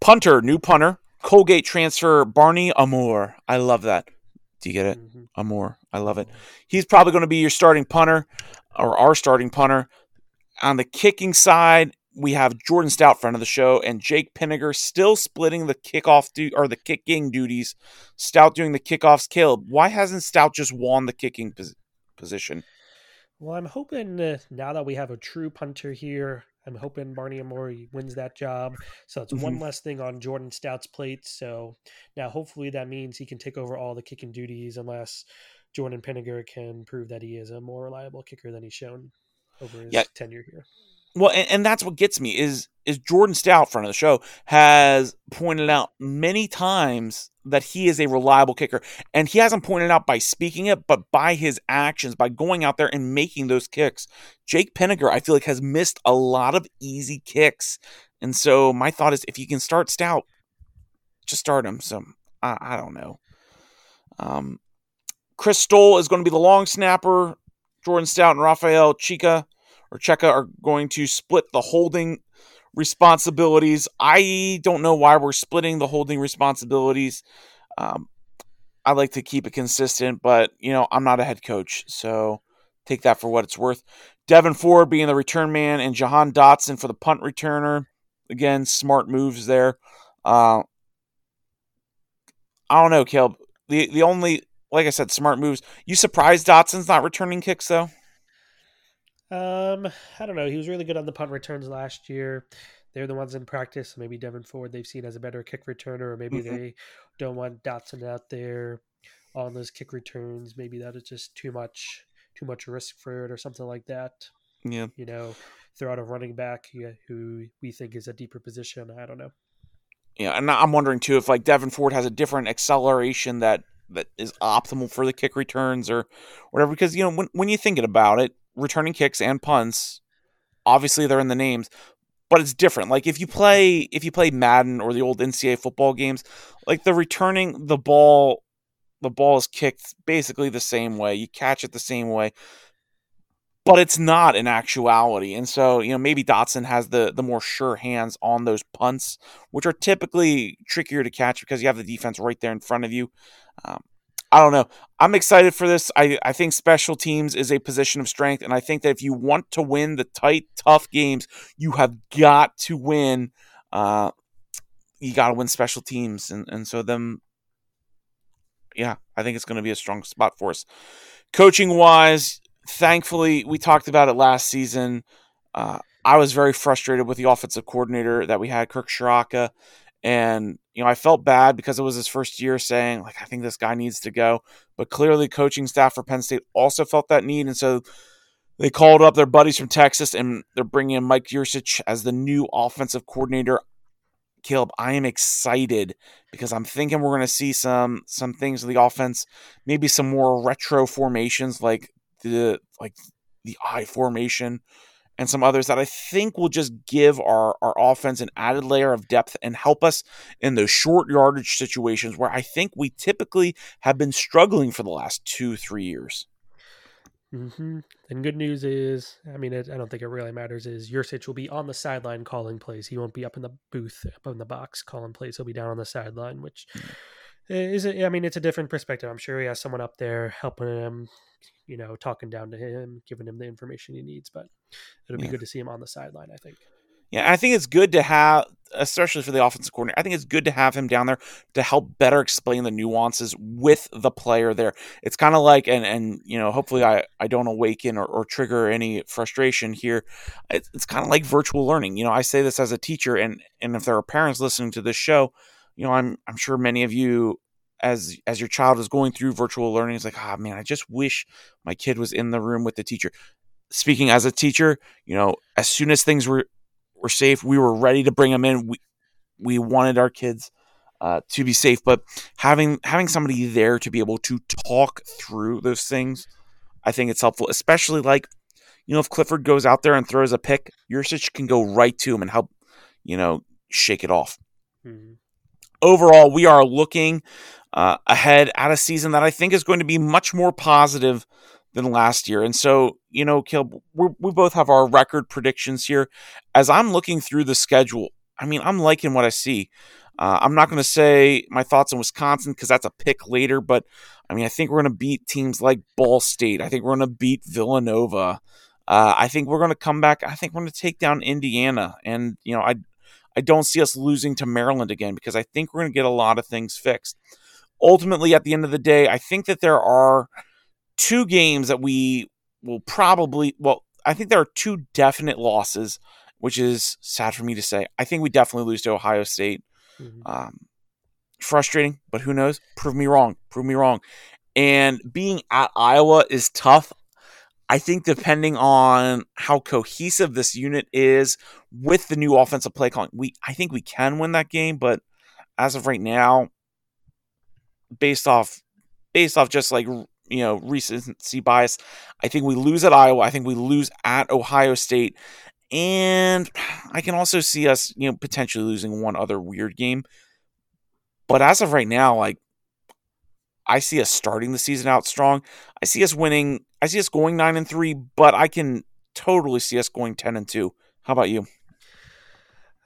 Punter, new punter, Colgate transfer Barney Amor. I love that. Do you get it? Mm-hmm. Amor. I love it. He's probably going to be your starting punter or our starting punter. On the kicking side, we have Jordan Stout, friend of the show, and Jake Pinegar still splitting the kickoff du- or the kicking duties. Stout doing the kickoffs. Caleb, why hasn't Stout just won the kicking pos- position? Well, I'm hoping uh, now that we have a true punter here, I'm hoping Barney Amori wins that job. So it's mm-hmm. one less thing on Jordan Stout's plate. So now hopefully that means he can take over all the kicking duties unless Jordan Pinegar can prove that he is a more reliable kicker than he's shown over his yeah. tenure here. Well, and, and, that's what gets me is is Jordan Stout, front of the show, has pointed out many times that he is a reliable kicker, and he hasn't pointed out by speaking it, but by his actions, by going out there and making those kicks. Jake Pinegar, I feel like, has missed a lot of easy kicks, and so my thought is, if you can start Stout, just start him. So I, I don't know. Um, Chris Stoll is going to be the long snapper. Jordan Stout and Rafael Chica or Cheka are going to split the holding responsibilities. I don't know why we're splitting the holding responsibilities. Um, I like to keep it consistent, but you know I'm not a head coach, so take that for what it's worth. Devyn Ford being the return man, and Jahan Dotson for the punt returner. Again, smart moves there. Uh, I don't know, Caleb. The the only like I said, smart moves. You surprised Dotson's not returning kicks though? Um, I don't know. He was really good on the punt returns last year. They're the ones in practice. So maybe Devyn Ford they've seen as a better kick returner, or maybe mm-hmm. they don't want Dotson out there on those kick returns. Maybe that is just too much, too much risk for it, or something like that. Yeah, you know, throw out a running back who we think is a deeper position. I don't know. Yeah, and I'm wondering too if like Devyn Ford has a different acceleration that that is optimal for the kick returns or whatever. Because you know when when you're thinking about it, returning kicks and punts. Obviously, they're in the names, but it's different. Like if you play if you play Madden or the old NCAA football games, like the returning the ball, the ball is kicked basically the same way. You catch it the same way. but it's not in actuality. And so, you know, maybe Dotson has the the more sure hands on those punts, which are typically trickier to catch because you have the defense right there in front of you. Um, I don't know. I'm excited for this. I, I think special teams is a position of strength, and I think that if you want to win the tight, tough games, you have got to win. Uh, you got to win special teams, and and so them. Yeah, I think it's going to be a strong spot for us. Coaching wise, thankfully, we talked about it last season. Uh, I was very frustrated with the offensive coordinator that we had, Kirk Ciarrocca, and you know I felt bad because it was his first year, saying like I think this guy needs to go. But clearly, coaching staff for Penn State also felt that need, and so they called up their buddies from Texas, and they're bringing in Mike Yurcich as the new offensive coordinator. Caleb, I am excited because I'm thinking we're going to see some some things of the offense, maybe some more retro formations like the like the I formation and some others that I think will just give our, our offense an added layer of depth and help us in those short yardage situations where I think we typically have been struggling for the last two, three years. Mm-hmm. And good news is, I mean, it, I don't think it really matters. Is Yurcich will be on the sideline calling plays. He won't be up in the booth, up in the box calling plays. He'll be down on the sideline, which mm. it? I mean, it's a different perspective. I'm sure he has someone up there helping him, you know, talking down to him, giving him the information he needs. But it'll be yeah. good to see him on the sideline. I think. Yeah, I think it's good to have, especially for the offensive coordinator. I think it's good to have him down there to help better explain the nuances with the player there. It's kind of like, and and you know, hopefully I I don't awaken or, or trigger any frustration here. It's, it's kind of like virtual learning. You know, I say this as a teacher, and and if there are parents listening to this show, you know, I'm I'm sure many of you as as your child is going through virtual learning it's like oh man i just wish my kid was in the room with the teacher speaking as a teacher you know as soon as things were were safe. We were ready to bring them in. We we wanted our kids uh, to be safe, but having having somebody there to be able to talk through those things, I think it's helpful. Especially like, you know, if Clifford goes out there and throws a pick, Yurcich can go right to him and help, you know, shake it off. Mm-hmm. Overall, we are looking uh, ahead at a season that I think is going to be much more positive than last year. And so, you know, Kill, we both have our record predictions here. As I'm looking through the schedule, I mean, I'm liking what I see. Uh, I'm not going to say my thoughts on Wisconsin because that's a pick later, but I mean, I think we're going to beat teams like Ball State. I think we're going to beat Villanova. Uh, I think we're going to come back. I think we're going to take down Indiana, and you know, I I don't see us losing to Maryland again because I think we're going to get a lot of things fixed. Ultimately, at the end of the day, I think that there are two games that we will probably, well, I think there are two definite losses, which is sad for me to say. I think we definitely lose to Ohio State. Mm-hmm. Um, frustrating, but who knows? Prove me wrong. Prove me wrong. And being at Iowa is tough. I think depending on how cohesive this unit is with the new offensive play calling, we I think we can win that game, but as of right now, based off based off just like you know recency bias. I think we lose at Iowa. I think we lose at Ohio State, and I can also see us you know potentially losing one other weird game. But as of right now, like I see us starting the season out strong. I see us winning. I see us going nine and three, but I can totally see us going ten and two. How about you?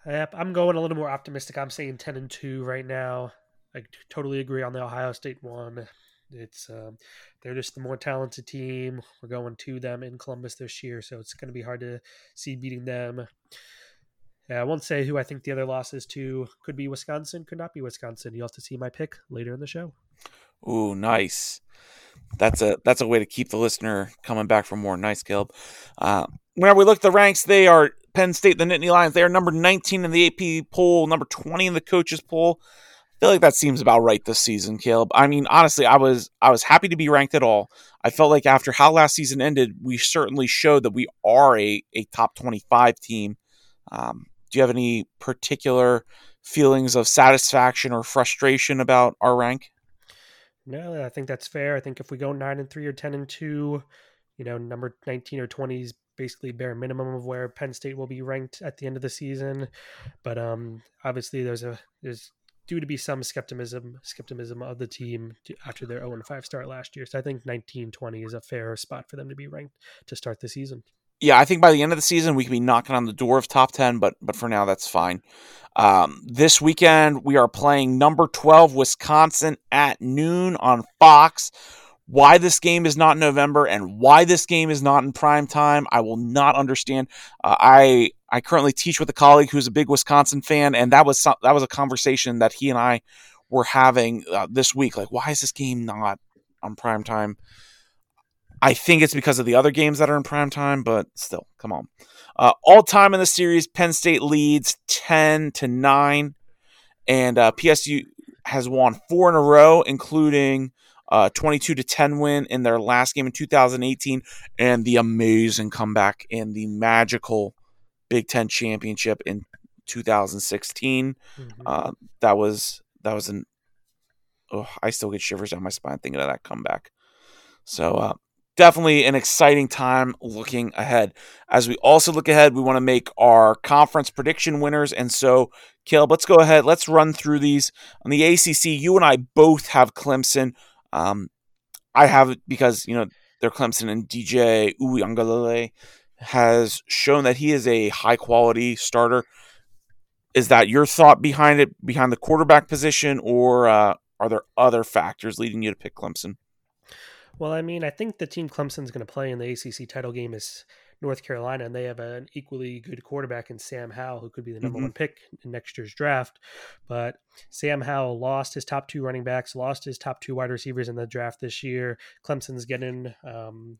Yep, I'm going a little more optimistic. I'm saying ten and two right now. I totally agree on the Ohio State one. It's um, they're just the more talented team. We're going to them in Columbus this year, so it's going to be hard to see beating them. Yeah, I won't say who I think the other losses to could be Wisconsin, could not be Wisconsin. You'll have to see my pick later in the show. Ooh, nice. That's a that's a way to keep the listener coming back for more. Nice, Caleb. Uh, whenever we look at the ranks, they are Penn State, the Nittany Lions. They are number 19 in the AP poll, number 20 in the coaches poll feel like that seems about right this season, Caleb. I mean, honestly, I was I was happy to be ranked at all. I felt like after how last season ended, we certainly showed that we are a, a top 25 team. Um, do you have any particular feelings of satisfaction or frustration about our rank? No, I think that's fair. I think if we go nine and three or ten and two, you know, number 19 or 20 is basically bare minimum of where Penn State will be ranked at the end of the season. But um, obviously, there's a there's due to be some skepticism skepticism of the team after their 0 5 start last year. So I think 19 20 is a fair spot for them to be ranked to start the season. Yeah, I think by the end of the season we could be knocking on the door of top 10, but but for now that's fine. Um, this weekend we are playing number 12 Wisconsin at noon on Fox. Why this game is not in November and why this game is not in prime time, I will not understand. Uh, I I currently teach with a colleague who's a big Wisconsin fan, and that was some, that was a conversation that he and I were having uh, this week. Like, why is this game not on prime time? I think it's because of the other games that are in prime time, but still, come on. Uh, all time in the series, Penn State leads ten to nine, and uh, PSU has won four in a row, including uh, 22 to 10 win in their last game in 2018, and the amazing comeback in the magical Big Ten championship in 2016. Mm-hmm. Uh, that was that was an oh, I still get shivers down my spine thinking of that comeback. So uh, definitely an exciting time looking ahead. As we also look ahead, we want to make our conference prediction winners. And so, Caleb, let's go ahead. Let's run through these. On the ACC, you and I both have Clemson. Um, I have it because, you know, they're Clemson and DJ Uiagalelei has shown that he is a high quality starter. Is that your thought behind it, behind the quarterback position, or uh, are there other factors leading you to pick Clemson? Well, I mean, I think the team Clemson's going to play in the ACC title game is North Carolina, and they have an equally good quarterback in Sam Howell, who could be the number mm-hmm. one pick in next year's draft. But Sam Howell lost his top two running backs, lost his top two wide receivers in the draft this year. Clemson's getting um,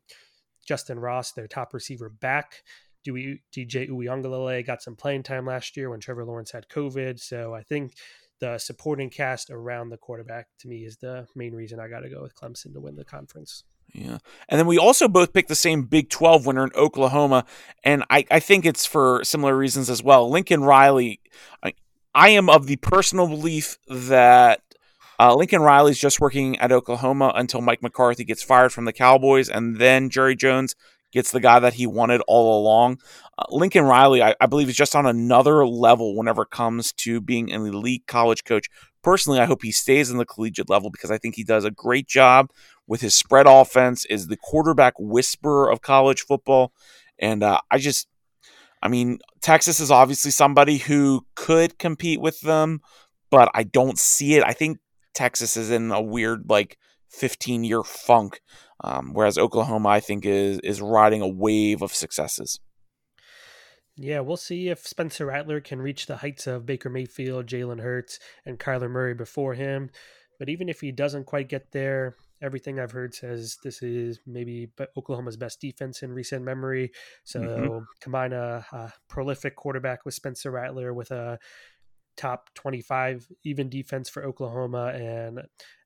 Justin Ross, their top receiver, back. DJ Uiagalelei got some playing time last year when Trevor Lawrence had COVID. So I think the supporting cast around the quarterback to me is the main reason I got to go with Clemson to win the conference. Yeah. And then we also both picked the same Big 12 winner in Oklahoma. And I, I think it's for similar reasons as well. Lincoln Riley, I, I am of the personal belief that uh, Lincoln Riley's just working at Oklahoma until Mike McCarthy gets fired from the Cowboys, and then Jerry Jones gets the guy that he wanted all along. Uh, Lincoln Riley, I, I, believe, is just on another level whenever it comes to being an elite college coach. Personally, I hope he stays in the collegiate level because I think he does a great job with his spread offense, is the quarterback whisperer of college football. And uh, I just, I mean, Texas is obviously somebody who could compete with them, but I don't see it. I think Texas is in a weird like 15 year funk, um, whereas Oklahoma I think is is riding a wave of successes. Yeah, we'll see if Spencer Rattler can reach the heights of Baker Mayfield, Jalen Hurts, and Kyler Murray before him. But even if he doesn't quite get there, everything I've heard says this is maybe Oklahoma's best defense in recent memory. So mm-hmm. combine a, a, prolific quarterback with Spencer Rattler with a top 25 even defense for Oklahoma. And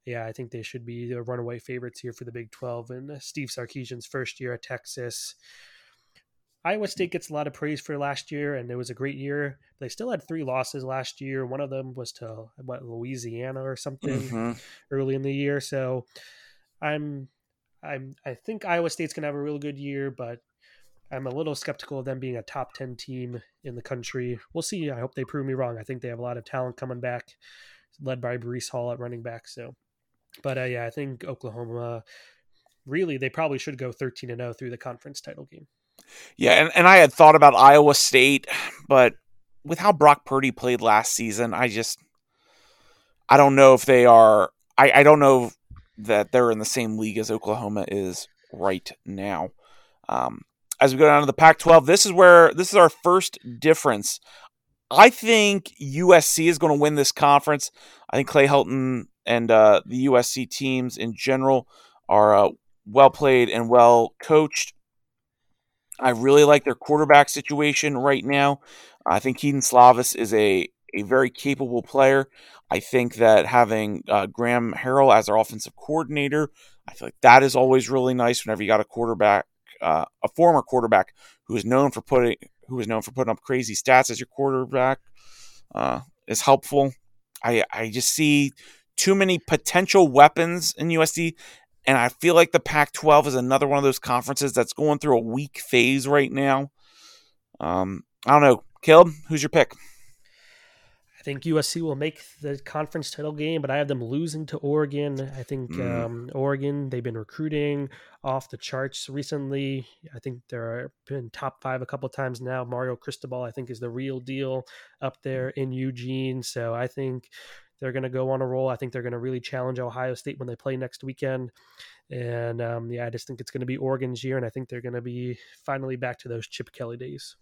yeah, I think they should be the runaway favorites here for the Big 12. And Steve Sarkisian's first year at Texas. Iowa State gets a lot of praise for last year, and it was a great year. They still had three losses last year. One of them was to what Louisiana or something mm-hmm. early in the year. So I'm, I'm, I think Iowa State's gonna have a real good year, but I'm a little skeptical of them being a top 10 team in the country. We'll see. I hope they prove me wrong. I think they have a lot of talent coming back, led by Breece Hall at running back. So, but uh, yeah, I think Oklahoma really, they probably should go 13 and 0 through the conference title game. Yeah. And, and I had thought about Iowa State, but with how Brock Purdy played last season, I just, I don't know if they are, I, I don't know that they're in the same league as Oklahoma is right now. Um, as we go down to the Pac 12, this is where this is our first difference. I think USC is going to win this conference. I think Clay Helton and uh, the USC teams in general are uh, well played and well coached. I really like their quarterback situation right now. I think Kedon Slovis is a, a very capable player. I think that having uh, Graham Harrell as our offensive coordinator, I feel like that is always really nice whenever you got a quarterback uh, a former quarterback who is known for putting who is known for putting up crazy stats as your quarterback uh, is helpful. I I just see too many potential weapons in USC, and I feel like the Pac-12 is another one of those conferences that's going through a weak phase right now. Um, I don't know, Caleb, who's your pick? I think USC will make the conference title game, but I have them losing to Oregon. I think mm. um, Oregon, they've been recruiting off the charts recently. I think they're been top five a couple times now. Mario Cristobal, I think, is the real deal up there in Eugene. So I think they're going to go on a roll. I think they're going to really challenge Ohio State when they play next weekend. And um, yeah, I just think it's going to be Oregon's year, and I think they're going to be finally back to those Chip Kelly days.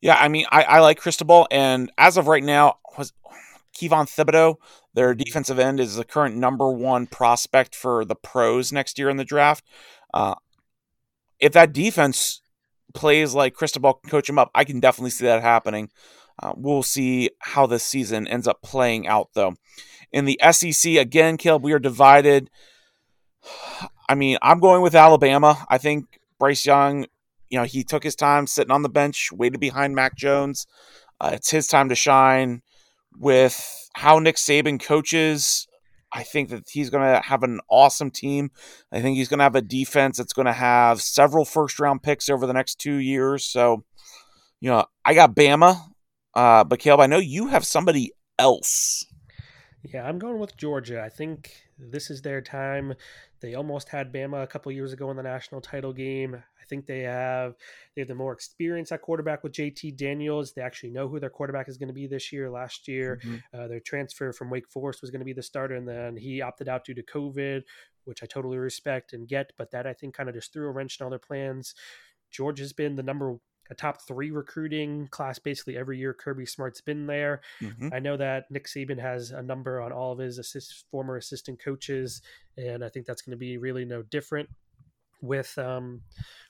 Yeah, I mean, I, I like Cristobal, and as of right now, was Kayvon Thibodeaux, their mm-hmm. defensive end, is the current number one prospect for the pros next year in the draft. Uh, if that defense plays like Cristobal can coach him up, I can definitely see that happening. Uh, we'll see how this season ends up playing out, though. In the SEC, again, Caleb, we are divided. I mean, I'm going with Alabama. I think Bryce Young you know, he took his time sitting on the bench, waited behind Mac Jones. Uh, it's his time to shine. With how Nick Saban coaches, I think that he's going to have an awesome team. I think he's going to have a defense that's going to have several first round picks over the next two years. So, you know, I got Bama, uh, but Caleb, I know you have somebody else. Yeah, I'm going with Georgia. I think this is their time. They almost had Bama a couple years ago in the national title game think they have they have the more experience at quarterback with JT Daniels. They actually know who their quarterback is going to be this year. Last year, mm-hmm. uh, their transfer from Wake Forest was going to be the starter, and then he opted out due to COVID, which I totally respect and get. But that I think kind of just threw a wrench in all their plans. George has been the number a top three recruiting class basically every year. Kirby Smart's been there. Mm-hmm. I know that Nick Saban has a number on all of his assist, former assistant coaches, and I think that's going to be really no different with um,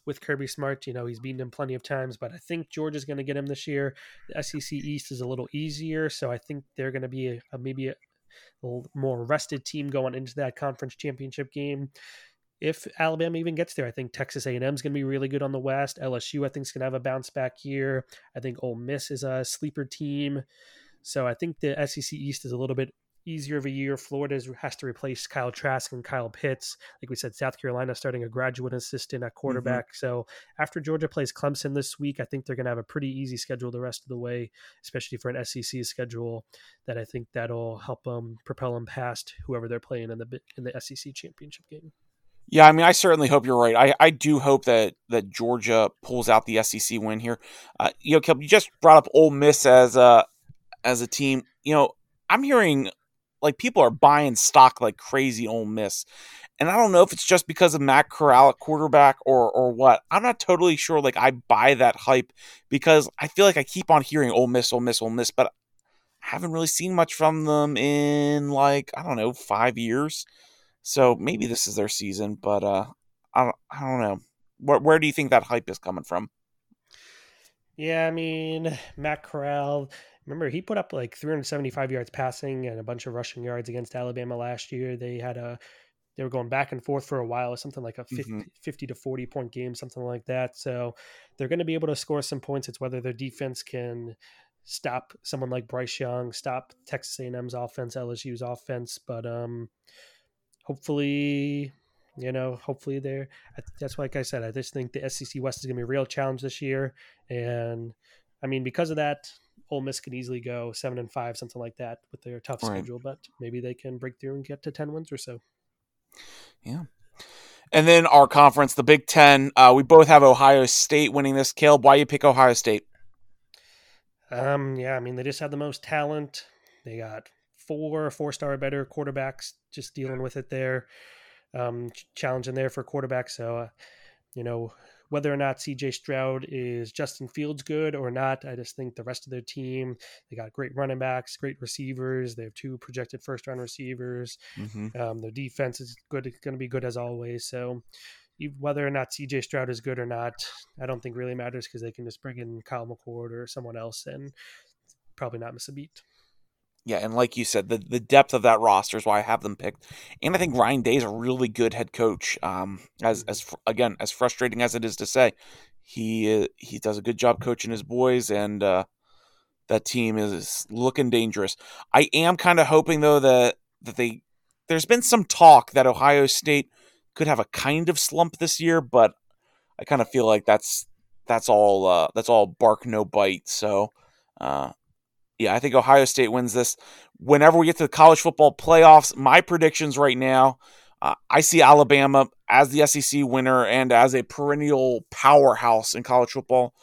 with Kirby Smart. You know, he's beaten him plenty of times, but I think Georgia's going to get him this year. The SEC East is a little easier, so I think they're going to be a, a maybe a, a more rested team going into that conference championship game. If Alabama even gets there, I think Texas A&M is going to be really good on the West. LSU, I think, is going to have a bounce back year. I think Ole Miss is a sleeper team. So I think the SEC East is a little bit easier of a year. Florida has to replace Kyle Trask and Kyle Pitts. Like we said, South Carolina starting a graduate assistant at mm-hmm. quarterback. Mm-hmm. So after Georgia plays Clemson this week, I think they're going to have a pretty easy schedule the rest of the way, especially for an SEC schedule. That I think that'll help them propel them past whoever they're playing in the in the SEC championship game. Yeah, I mean, I certainly hope you're right. I, I do hope that that Georgia pulls out the SEC win here. Uh, you know, you just brought up Ole Miss as a as a team. You know, I'm hearing like people are buying stock like crazy Ole Miss. And I don't know if it's just because of Matt Corral at quarterback or or what. I'm not totally sure. Like I buy that hype because I feel like I keep on hearing Ole Miss, Ole Miss, Ole Miss, but I haven't really seen much from them in like I don't know five years. So maybe this is their season, but uh, I don't, I don't know. Where where do you think that hype is coming from? Yeah, I mean Matt Corral remember he put up like 375 yards passing and a bunch of rushing yards against Alabama last year. They had a they were going back and forth for a while, something like a 50, mm-hmm. 50 to 40 point game, something like that. So they're going to be able to score some points. It's whether their defense can stop someone like Bryce Young, stop Texas A&M's offense, LSU's offense, but um hopefully you know, hopefully they're. That's why, like I said. I just think the SEC West is going to be a real challenge this year, and I mean because of that, Ole Miss can easily go seven and five, something like that, with their tough right. schedule. But maybe they can break through and get to ten wins or so. Yeah. And then our conference, the Big Ten, uh, we both have Ohio State winning this. Caleb, why you pick Ohio State? Um, yeah, I mean they just have the most talent. They got four four star better quarterbacks just dealing with it there. Um, challenging there for quarterbacks. So, uh, you know, whether or not CJ Stroud is Justin Fields good or not, I just think the rest of their team, they got great running backs, great receivers. They have two projected first round receivers. Mm-hmm. Um, their defense is good, it's going to be good as always. So whether or not CJ Stroud is good or not, I don't think really matters because they can just bring in Kyle McCord or someone else and probably not miss a beat. Yeah, and like you said, the, the depth of that roster is why I have them picked. And I think Ryan Day is a really good head coach. Um, as as again, as frustrating as it is to say, he uh, he does a good job coaching his boys, and uh, that team is looking dangerous. I am kind of hoping though that that they there's been some talk that Ohio State could have a kind of slump this year, but I kind of feel like that's that's all uh, that's all bark no bite. So uh, Yeah, I think Ohio State wins this. Whenever we get to the college football playoffs, my predictions right now, uh, I see Alabama as the SEC winner and as a perennial powerhouse in college football.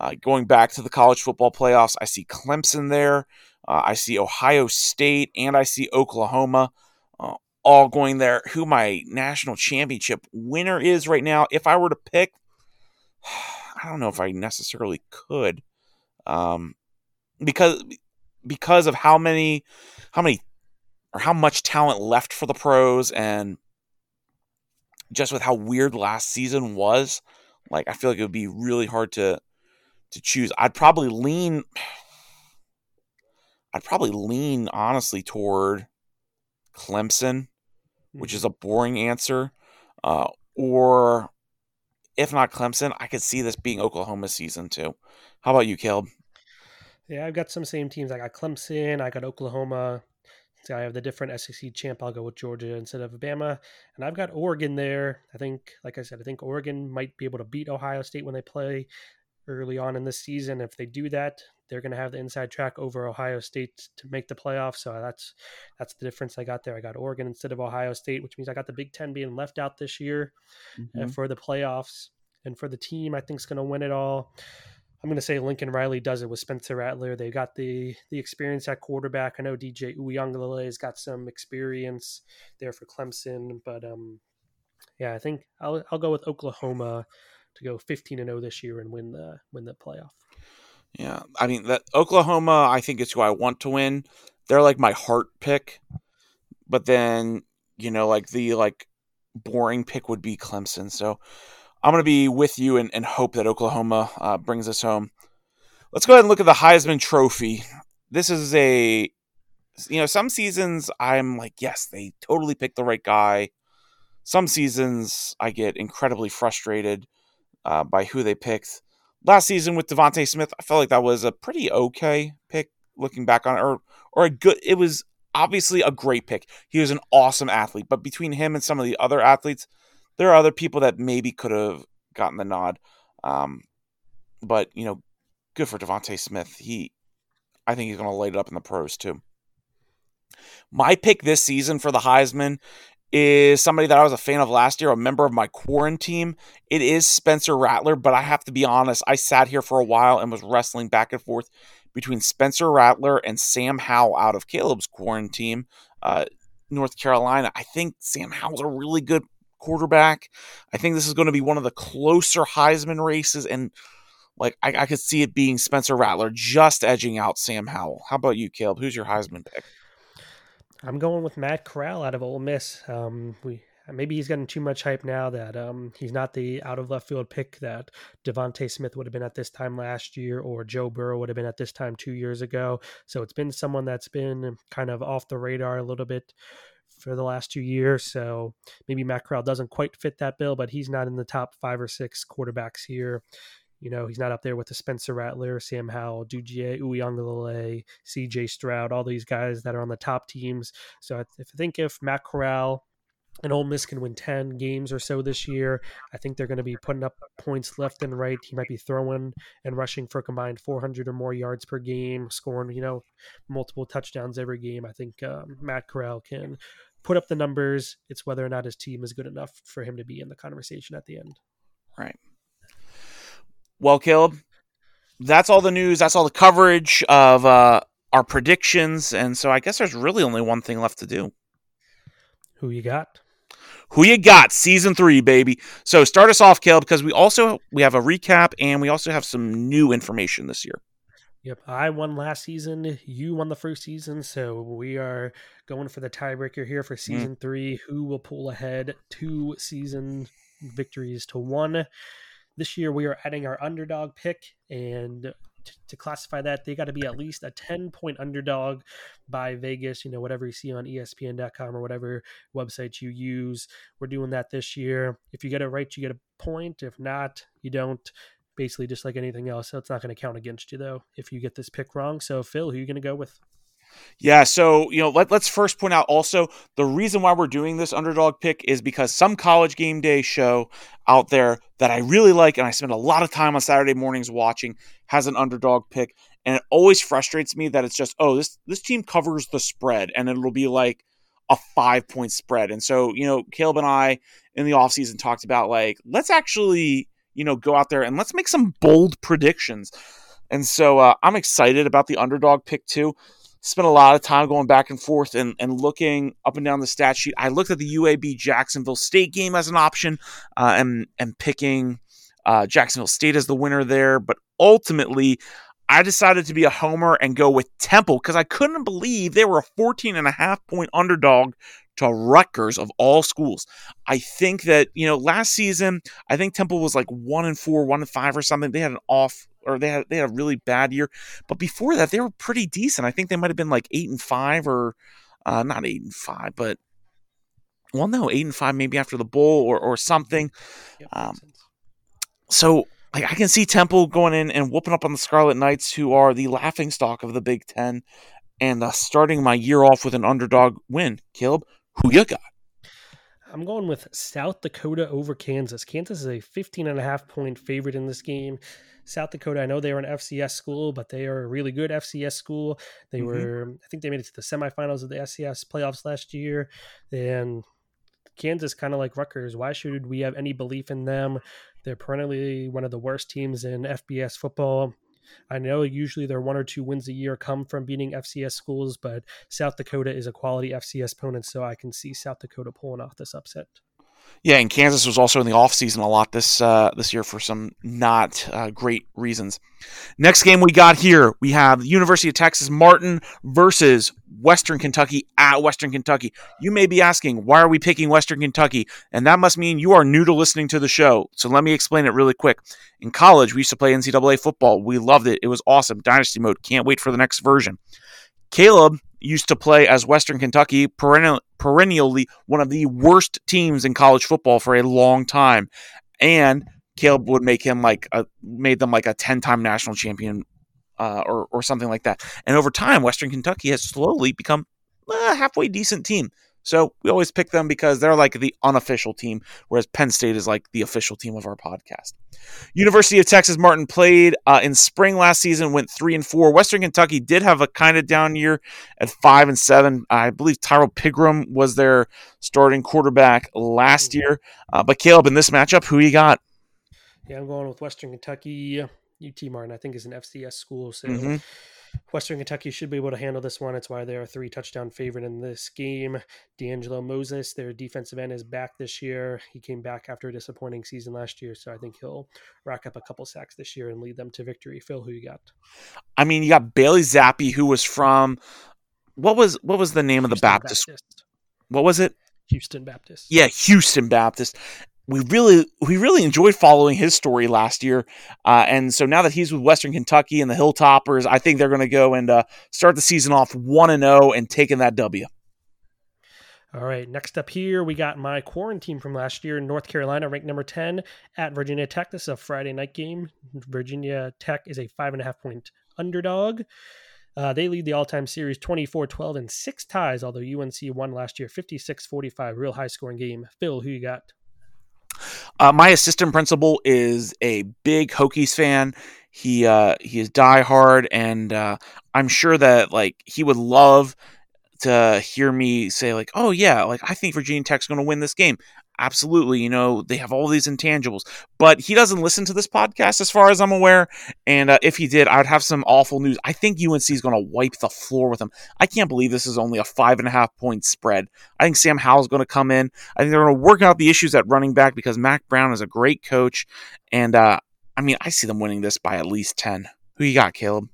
Uh, going back to the college football playoffs, I see Clemson there. Uh, I see Ohio State and I see Oklahoma uh, all going there. Who my national championship winner is right now, if I were to pick, I don't know if I necessarily could, um, because because of how many how many or how much talent left for the pros and just with how weird last season was like i feel like it would be really hard to to choose. I'd probably lean i'd probably lean honestly toward clemson which is Mm-hmm. a boring answer uh, or if not clemson i could see this being oklahoma season too. How about you caleb Yeah, I've got some same teams. I got Clemson, I got Oklahoma. So I have the different SEC champ. I'll go with Georgia instead of Alabama, and I've got Oregon there. I think, like I said, I think Oregon might be able to beat Ohio State when they play early on in this season. If they do that, they're going to have the inside track over Ohio State to make the playoffs. So that's that's the difference I got there. I got Oregon instead of Ohio State, which means I got the Big Ten being left out this year uh, for the playoffs. And for the team, I think is going to win it all. I'm going to say Lincoln Riley does it with Spencer Rattler. They got the the experience at quarterback. I know DJ Uyunglele has got some experience there for Clemson, but um, yeah, I think I'll I'll go with Oklahoma to go 15 and 0 this year and win the win the playoff. Yeah, I mean that Oklahoma, I think is who I want to win. They're like my heart pick, but then you know, like the like boring pick would be Clemson. So I'm gonna be with you and, and hope that Oklahoma uh, brings us home. Let's go ahead and look at the Heisman Trophy. This is a, you know, some seasons I'm like, yes, they totally picked the right guy. Some seasons I get incredibly frustrated uh, by who they picked last season with DeVonta Smith, I felt like that was a pretty okay pick looking back on it, or or a good. It was obviously a great pick. He was an awesome athlete, but between him and some of the other athletes, there are other people that maybe could have gotten the nod. Um, but you know, good for DeVonta Smith. He, I think he's going to light it up in the pros too. My pick this season for the Heisman is somebody that I was a fan of last year, a member of my quarantine. team. It is Spencer Rattler, but I have to be honest, I sat here for a while and was wrestling back and forth between Spencer Rattler and Sam Howell out of Caleb's quarantine, uh, North Carolina. I think Sam Howell's a really good quarterback. I think this is going to be one of the closer Heisman races, and like I, I could see it being Spencer Rattler just edging out Sam Howell. How about you, Caleb? Who's your Heisman pick? I'm going with Matt Corral out of Ole Miss. Um, we maybe he's getting too much hype now that um, he's not the out of left field pick that DeVonta Smith would have been at this time last year, or Joe Burrow would have been at this time two years ago. So it's been someone that's been kind of off the radar a little bit for the last two years. So maybe Matt Corral doesn't quite fit that bill, but he's not in the top five or six quarterbacks here. You know, he's not up there with the Spencer Rattler, Sam Howell, Dujier, Uyunglele, CJ Stroud, all these guys that are on the top teams. So I, th- I think if Matt Corral and Ole Miss can win 10 games or so this year, I think they're going to be putting up points left and right. He might be throwing and rushing for a combined 400 or more yards per game, scoring, you know, multiple touchdowns every game. I think um, Matt Corral can put up the numbers. It's whether or not his team is good enough for him to be in the conversation at the end. Right. Well, Caleb, that's all the news. That's all the coverage of uh, our predictions. And so I guess there's really only one thing left to do. Who you got? Who you got? Season three, baby. So start us off, Caleb, because we also we have a recap and we also have some new information this year. Yep, I won last season. You won the first season, so we are going for the tiebreaker here for season mm. three. Who will pull ahead two season victories to one? This year we are adding our underdog pick, and to classify that, they got to be at least a 10 point underdog by Vegas, you know, whatever you see on ESPN.com or whatever website you use. We're doing that this year. If you get it right, you get a point. If not, you don't. Basically, just like anything else. So it's not going to count against you, though, if you get this pick wrong. So, Phil, who are you going to go with? Yeah, so you know, let, let's first point out also the reason why we're doing this underdog pick is because some college game day show out there that I really like and I spend a lot of time on Saturday mornings watching has an underdog pick. and it always frustrates me that it's just oh this this team covers the spread and it'll be like a five point spread. And so, you know, Caleb and I in the offseason talked about like, let's actually, you know, go out there and let's make some bold predictions. And so uh, I'm excited about the underdog pick too. Spent a lot of time going back and forth and, and looking up and down the stat sheet. I looked at the UAB Jacksonville State game as an option uh, and, and picking uh, Jacksonville State as the winner there. But ultimately, I decided to be a homer and go with Temple because I couldn't believe they were a 14 and a half point underdog to Rutgers of all schools. I think that, you know, last season, I think Temple was like one and four, one and five or something. They had an off or they had they had a really bad year. But before that, they were pretty decent. I think they might have been like eight and five or uh, not eight and five, but well, no, eight and five maybe after the bowl or or something. Yep, um, so like I can see Temple going in and whooping up on the Scarlet Knights, who are the laughing stock of the Big Ten, and uh, starting my year off with an underdog win. Caleb, who you got? I'm going with South Dakota over Kansas. Kansas is a 15 and a half point favorite in this game. South Dakota, I know they were an FCS school, but they are a really good FCS school. They mm-hmm. were, I think they made it to the semifinals of the FCS playoffs last year. And Kansas, kind of like Rutgers, why should we have any belief in them? They're perennially one of the worst teams in FBS football. I know usually their one or two wins a year come from beating FCS schools, but South Dakota is a quality FCS opponent, so I can see South Dakota pulling off this upset. Yeah, and Kansas was also in the offseason a lot this uh, this year for some not uh, great reasons. Next game we got here, we have University of Texas Martin versus Western Kentucky at Western Kentucky. You may be asking, why are we picking Western Kentucky? And that must mean you are new to listening to the show. So let me explain it really quick. In college, we used to play NCAA football. We loved it. It was awesome. Dynasty mode. Can't wait for the next version. Caleb used to play as Western Kentucky, perennial, perennially one of the worst teams in college football for a long time. And Caleb would make him like a, made them like a 10 time national champion uh, or, or something like that. And over time, Western Kentucky has slowly become a halfway decent team. So we always pick them because they're like the unofficial team, whereas Penn State is like the official team of our podcast. University of Texas Martin played uh, in spring last season, went three and four. Western Kentucky did have a kind of down year at five and seven. I believe Tyrrell Pigrome was their starting quarterback last mm-hmm. year. Uh, but Caleb, in this matchup, who you got? Yeah, I'm going with Western Kentucky. UT Martin, I think, is an FCS school, so. Mm-hmm Western Kentucky should be able to handle this one. It's why they're a three touchdown favorite in this game. D'Angelo Moses, their defensive end, is back this year. He came back after a disappointing season last year, so I think he'll rack up a couple sacks this year and lead them to victory. Phil, who you got? I mean, you got Bailey Zappe, who was from what was what was the name Houston of the Baptist? Baptist? What was it? Houston Baptist. Yeah, Houston Baptist we really we really enjoyed following his story last year, uh, and so now that he's with Western Kentucky and the Hilltoppers, I think they're going to go and uh, start the season off one and zero oh and taking that W. All right, next up here, we got my quarantine from last year. in North Carolina ranked number 10 at Virginia Tech. This is a Friday night game. Virginia Tech is a five and a half point underdog. Uh, they lead the all time series 24 12 and six ties, although UNC won last year 56 45. Real high scoring game. Phil, who you got? Uh, my assistant principal is a big Hokies fan. He uh, he is diehard, and uh, I'm sure that like he would love to hear me say like, "Oh yeah, like I think Virginia Tech's going to win this game." Absolutely, you know, they have all these intangibles. But he doesn't listen to this podcast, as far as I'm aware. And uh, if he did, I'd have some awful news. I think UNC is going to wipe the floor with him. I can't believe this is only a five and a half point spread. I think Sam Howell's going to come in. I think they're going to work out the issues at running back because Mack Brown is a great coach. And uh, I mean, I see them winning this by at least 10. Who you got, Caleb?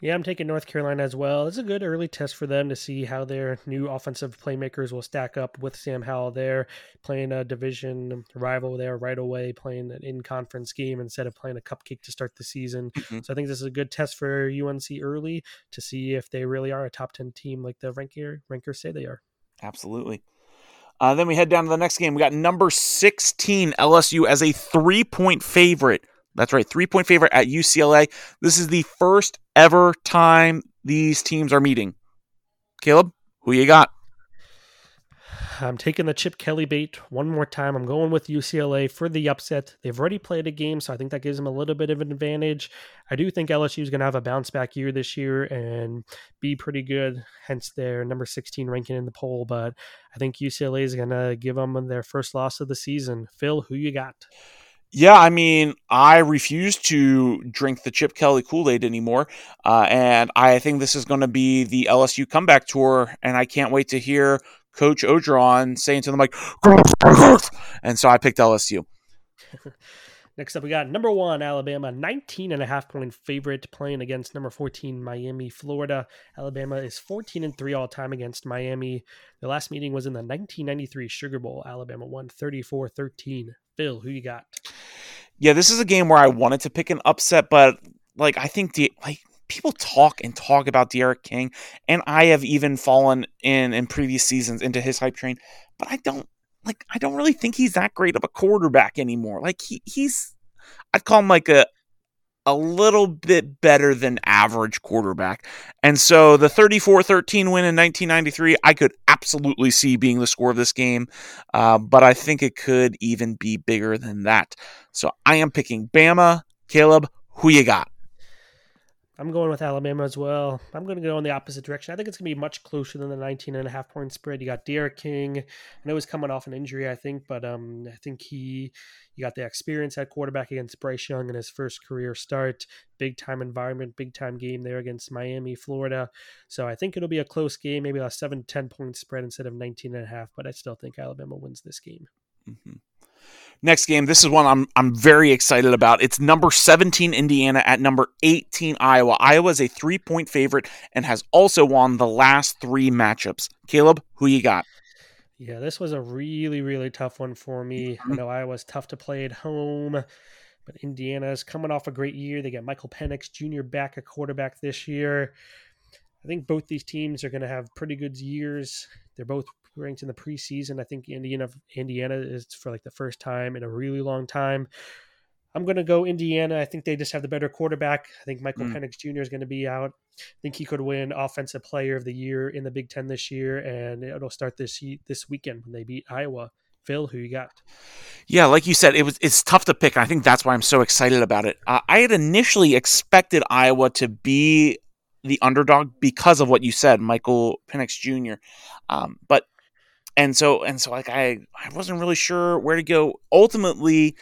Yeah, I'm taking North Carolina as well. It's a good early test for them to see how their new offensive playmakers will stack up with Sam Howell there, playing a division rival there right away, playing an in conference game instead of playing a cupcake to start the season. Mm-hmm. So I think this is a good test for UNC early to see if they really are a top 10 team like the ranker, rankers say they are. Absolutely. Uh, then we head down to the next game. We got number 16 LSU as a three point favorite that's right, three point favorite at UCLA. This is the first ever time these teams are meeting. Caleb, who you got? I'm taking the Chip Kelly bait one more time. I'm going with UCLA for the upset. They've already played a game, so I think that gives them a little bit of an advantage. I do think LSU is going to have a bounce back year this year and be pretty good, hence their number 16 ranking in the poll. But I think UCLA is going to give them their first loss of the season. Phil, who you got? Yeah, I mean, I refuse to drink the Chip Kelly Kool Aid anymore. Uh, and I think this is going to be the LSU comeback tour. And I can't wait to hear Coach Orgeron saying to them, like, and so I picked LSU. Next up, we got number one, Alabama, 19 and a half point favorite playing against number 14, Miami, Florida. Alabama is 14 and 3 all time against Miami. The last meeting was in the 1993 Sugar Bowl. Alabama won 34 13. Phil, who you got? Yeah, this is a game where I wanted to pick an upset, but like I think the like people talk and talk about D'Eriq King, and I have even fallen in in previous seasons into his hype train, but I don't like I don't really think he's that great of a quarterback anymore. Like he he's I'd call him like a a little bit better than average quarterback. And so the 34 13 win in 1993, I could absolutely see being the score of this game, uh, but I think it could even be bigger than that. So I am picking Bama. Caleb, who you got? I'm going with Alabama as well. I'm going to go in the opposite direction. I think it's going to be much closer than the 19 and a half point spread. You got D'Eriq King. I know he's coming off an injury, I think, but um, I think he you got the experience at quarterback against Bryce Young in his first career start. Big time environment, big time game there against Miami, Florida. So I think it'll be a close game, maybe a 7 10 point spread instead of 19 and a half, but I still think Alabama wins this game. Mm-hmm. Next game, this is one I'm I'm very excited about. It's number 17 Indiana at number 18 Iowa. Iowa is a 3-point favorite and has also won the last 3 matchups. Caleb, who you got? Yeah, this was a really really tough one for me. I mm-hmm. know Iowa's tough to play at home, but Indiana's coming off a great year. They got Michael Penix Jr. back a quarterback this year. I think both these teams are going to have pretty good years. They're both ranked in the preseason. I think Indiana Indiana is for like the first time in a really long time. I'm going to go Indiana. I think they just have the better quarterback. I think Michael mm. Penix Jr. is going to be out. I think he could win Offensive Player of the Year in the Big Ten this year, and it'll start this this weekend when they beat Iowa. Phil, who you got? Yeah, like you said, it was it's tough to pick. I think that's why I'm so excited about it. Uh, I had initially expected Iowa to be the underdog because of what you said, Michael Penix Jr. Um, but and so and so like I I wasn't really sure where to go. Ultimately,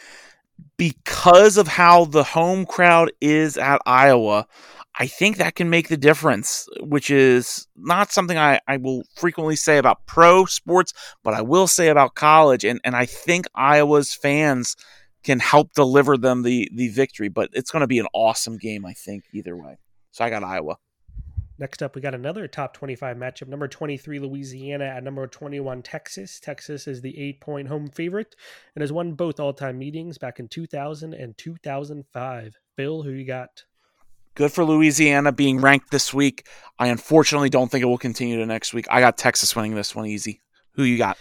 because of how the home crowd is at Iowa, I think that can make the difference, which is not something I, I will frequently say about pro sports, but I will say about college. And, and I think Iowa's fans can help deliver them the, the victory, but it's going to be an awesome game, I think, either way. So I got Iowa. Next up, we got another top 25 matchup. Number 23, Louisiana at number 21, Texas. Texas is the eight point home favorite and has won both all time meetings back in 2000 and 2005. Phil, who you got? Good for Louisiana being ranked this week. I unfortunately don't think it will continue to next week. I got Texas winning this one easy. Who you got?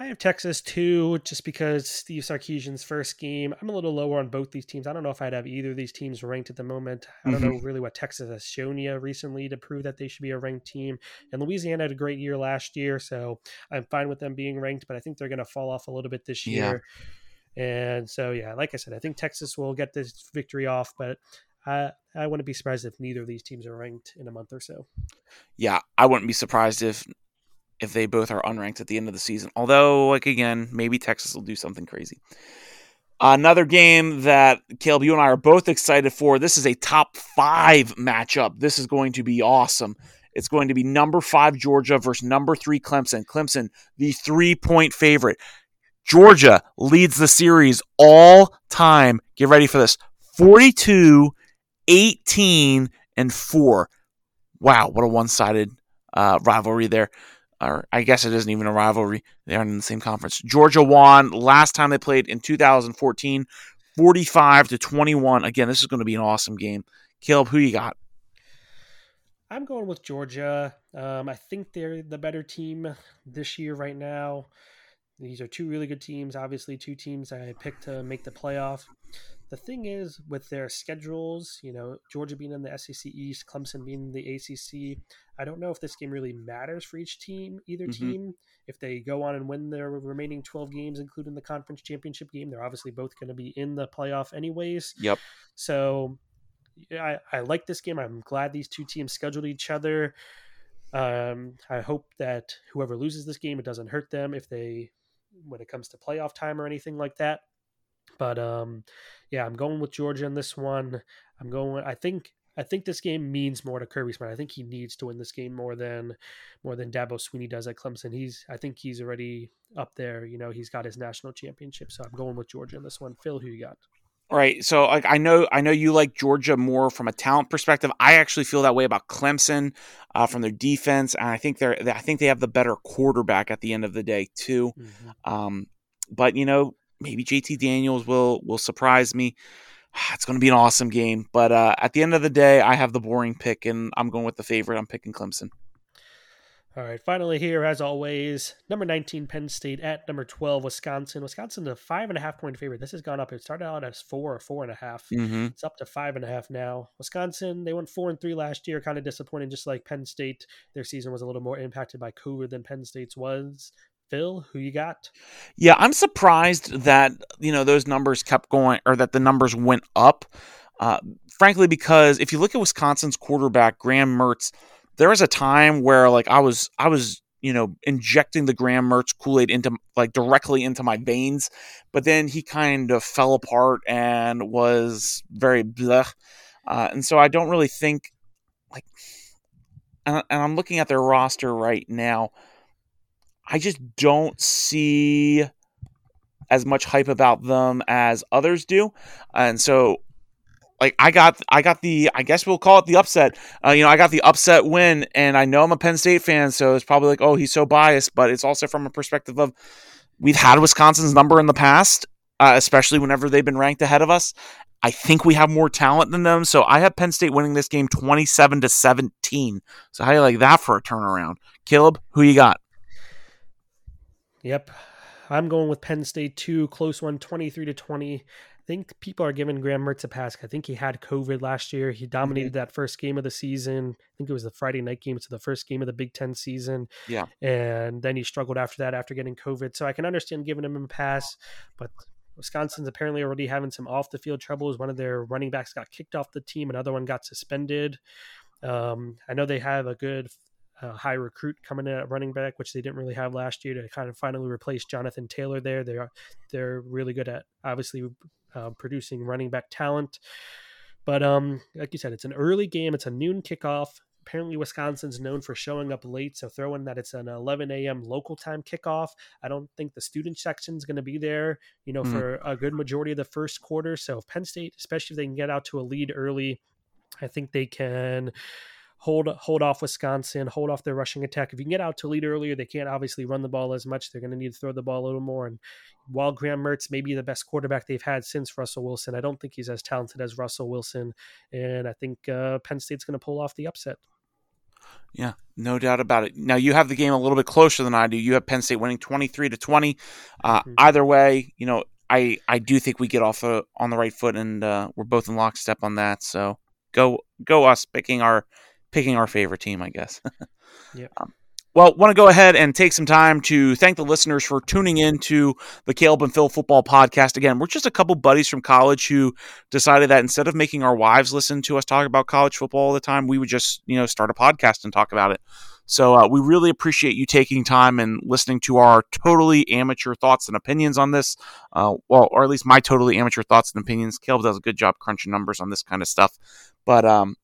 I have Texas too, just because Steve Sarkisian's first game. I'm a little lower on both these teams. I don't know if I'd have either of these teams ranked at the moment. I don't mm-hmm. know really what Texas has shown you recently to prove that they should be a ranked team. And Louisiana had a great year last year, so I'm fine with them being ranked, but I think they're going to fall off a little bit this year. Yeah. And so, yeah, like I said, I think Texas will get this victory off, but I, I wouldn't be surprised if neither of these teams are ranked in a month or so. Yeah, I wouldn't be surprised if if they both are unranked at the end of the season. Although, like again, maybe Texas will do something crazy. Another game that Caleb, you and I are both excited for. This is a top five matchup. This is going to be awesome. It's going to be number five Georgia versus number three Clemson. Clemson, the three point favorite. Georgia leads the series all time. Get ready for this 42, 18, and 4. Wow, what a one sided uh, rivalry there or I guess it isn't even a rivalry. They aren't in the same conference. Georgia won last time they played in 2014, 45 to 21. Again, this is going to be an awesome game. Caleb, who you got? I'm going with Georgia. Um, I think they're the better team this year right now. These are two really good teams. Obviously, two teams I picked to make the playoff. The thing is, with their schedules, you know, Georgia being in the SEC East, Clemson being in the ACC, I don't know if this game really matters for each team, either mm-hmm. team. If they go on and win their remaining 12 games, including the conference championship game, they're obviously both going to be in the playoff anyways. Yep. So I, I like this game. I'm glad these two teams scheduled each other. Um, I hope that whoever loses this game, it doesn't hurt them if they, when it comes to playoff time or anything like that. But um, yeah, I'm going with Georgia in this one. I'm going. I think I think this game means more to Kirby Smart. I think he needs to win this game more than more than Dabo Sweeney does at Clemson. He's I think he's already up there. You know, he's got his national championship. So I'm going with Georgia in this one. Phil, who you got? Right. So like I know I know you like Georgia more from a talent perspective. I actually feel that way about Clemson uh, from their defense, and I think they're I think they have the better quarterback at the end of the day too. Mm-hmm. Um, but you know maybe JT Daniels will will surprise me. It's going to be an awesome game, but uh, at the end of the day, I have the boring pick, and I'm going with the favorite. I'm picking Clemson. All right, finally here, as always, number 19 Penn State at number 12 Wisconsin. Wisconsin a five and a half point favorite. This has gone up. It started out as four or four and a half. Mm-hmm. It's up to five and a half now. Wisconsin, they went four and three last year, kind of disappointing, just like Penn State. Their season was a little more impacted by COVID than Penn State's was. Phil, who you got? Yeah, I'm surprised that you know those numbers kept going, or that the numbers went up. Uh, frankly, because if you look at Wisconsin's quarterback Graham Mertz, there was a time where like I was I was you know injecting the Graham Mertz Kool Aid into like directly into my veins, but then he kind of fell apart and was very bleh. Uh, and so I don't really think like, and, and I'm looking at their roster right now. I just don't see as much hype about them as others do. And so like I got I got the I guess we'll call it the upset. Uh, you know, I got the upset win and I know I'm a Penn State fan, so it's probably like, "Oh, he's so biased," but it's also from a perspective of we've had Wisconsin's number in the past, uh, especially whenever they've been ranked ahead of us. I think we have more talent than them, so I have Penn State winning this game 27 to 17. So how do you like that for a turnaround? Caleb, who you got? Yep. I'm going with Penn State 2, close one, 23 to 20. I think people are giving Graham Mertz a pass. I think he had COVID last year. He dominated mm-hmm. that first game of the season. I think it was the Friday night game. It's the first game of the Big Ten season. Yeah. And then he struggled after that after getting COVID. So I can understand giving him a pass, but Wisconsin's apparently already having some off the field troubles. One of their running backs got kicked off the team, another one got suspended. Um, I know they have a good a high recruit coming in at running back, which they didn't really have last year to kind of finally replace Jonathan Taylor there. They are they're really good at obviously uh, producing running back talent. But um, like you said, it's an early game. It's a noon kickoff. Apparently, Wisconsin's known for showing up late, so throwing that it's an 11 a.m. local time kickoff. I don't think the student section is going to be there, you know, mm-hmm. for a good majority of the first quarter. So if Penn State, especially if they can get out to a lead early, I think they can hold hold off Wisconsin, hold off their rushing attack. If you can get out to lead earlier, they can't obviously run the ball as much. They're going to need to throw the ball a little more. And while Graham Mertz may be the best quarterback they've had since Russell Wilson, I don't think he's as talented as Russell Wilson. And I think uh, Penn State's going to pull off the upset. Yeah, no doubt about it. Now you have the game a little bit closer than I do. You have Penn State winning twenty three to twenty. Uh, mm-hmm. Either way, you know, I I do think we get off uh, on the right foot, and uh, we're both in lockstep on that. So go go us picking our picking our favorite team, I guess. yeah. Um, well, want to go ahead and take some time to thank the listeners for tuning in to the Caleb and Phil Football Podcast. Again, we're just a couple buddies from college who decided that instead of making our wives listen to us talk about college football all the time, we would just you know start a podcast and talk about it. So uh, we really appreciate you taking time and listening to our totally amateur thoughts and opinions on this. Uh, well, or at least my totally amateur thoughts and opinions. Caleb does a good job crunching numbers on this kind of stuff. But um,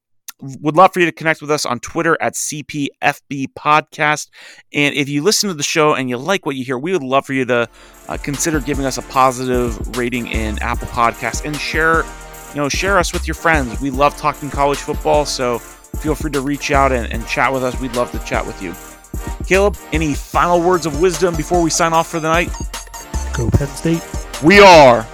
would love for you to connect with us on Twitter at CPFB Podcast. And if you listen to the show and you like what you hear, we would love for you to uh, consider giving us a positive rating in Apple Podcasts and share, you know, share us with your friends. We love talking college football, so feel free to reach out and, and chat with us. We'd love to chat with you. Caleb, any final words of wisdom before we sign off for the night? Go Penn State. We are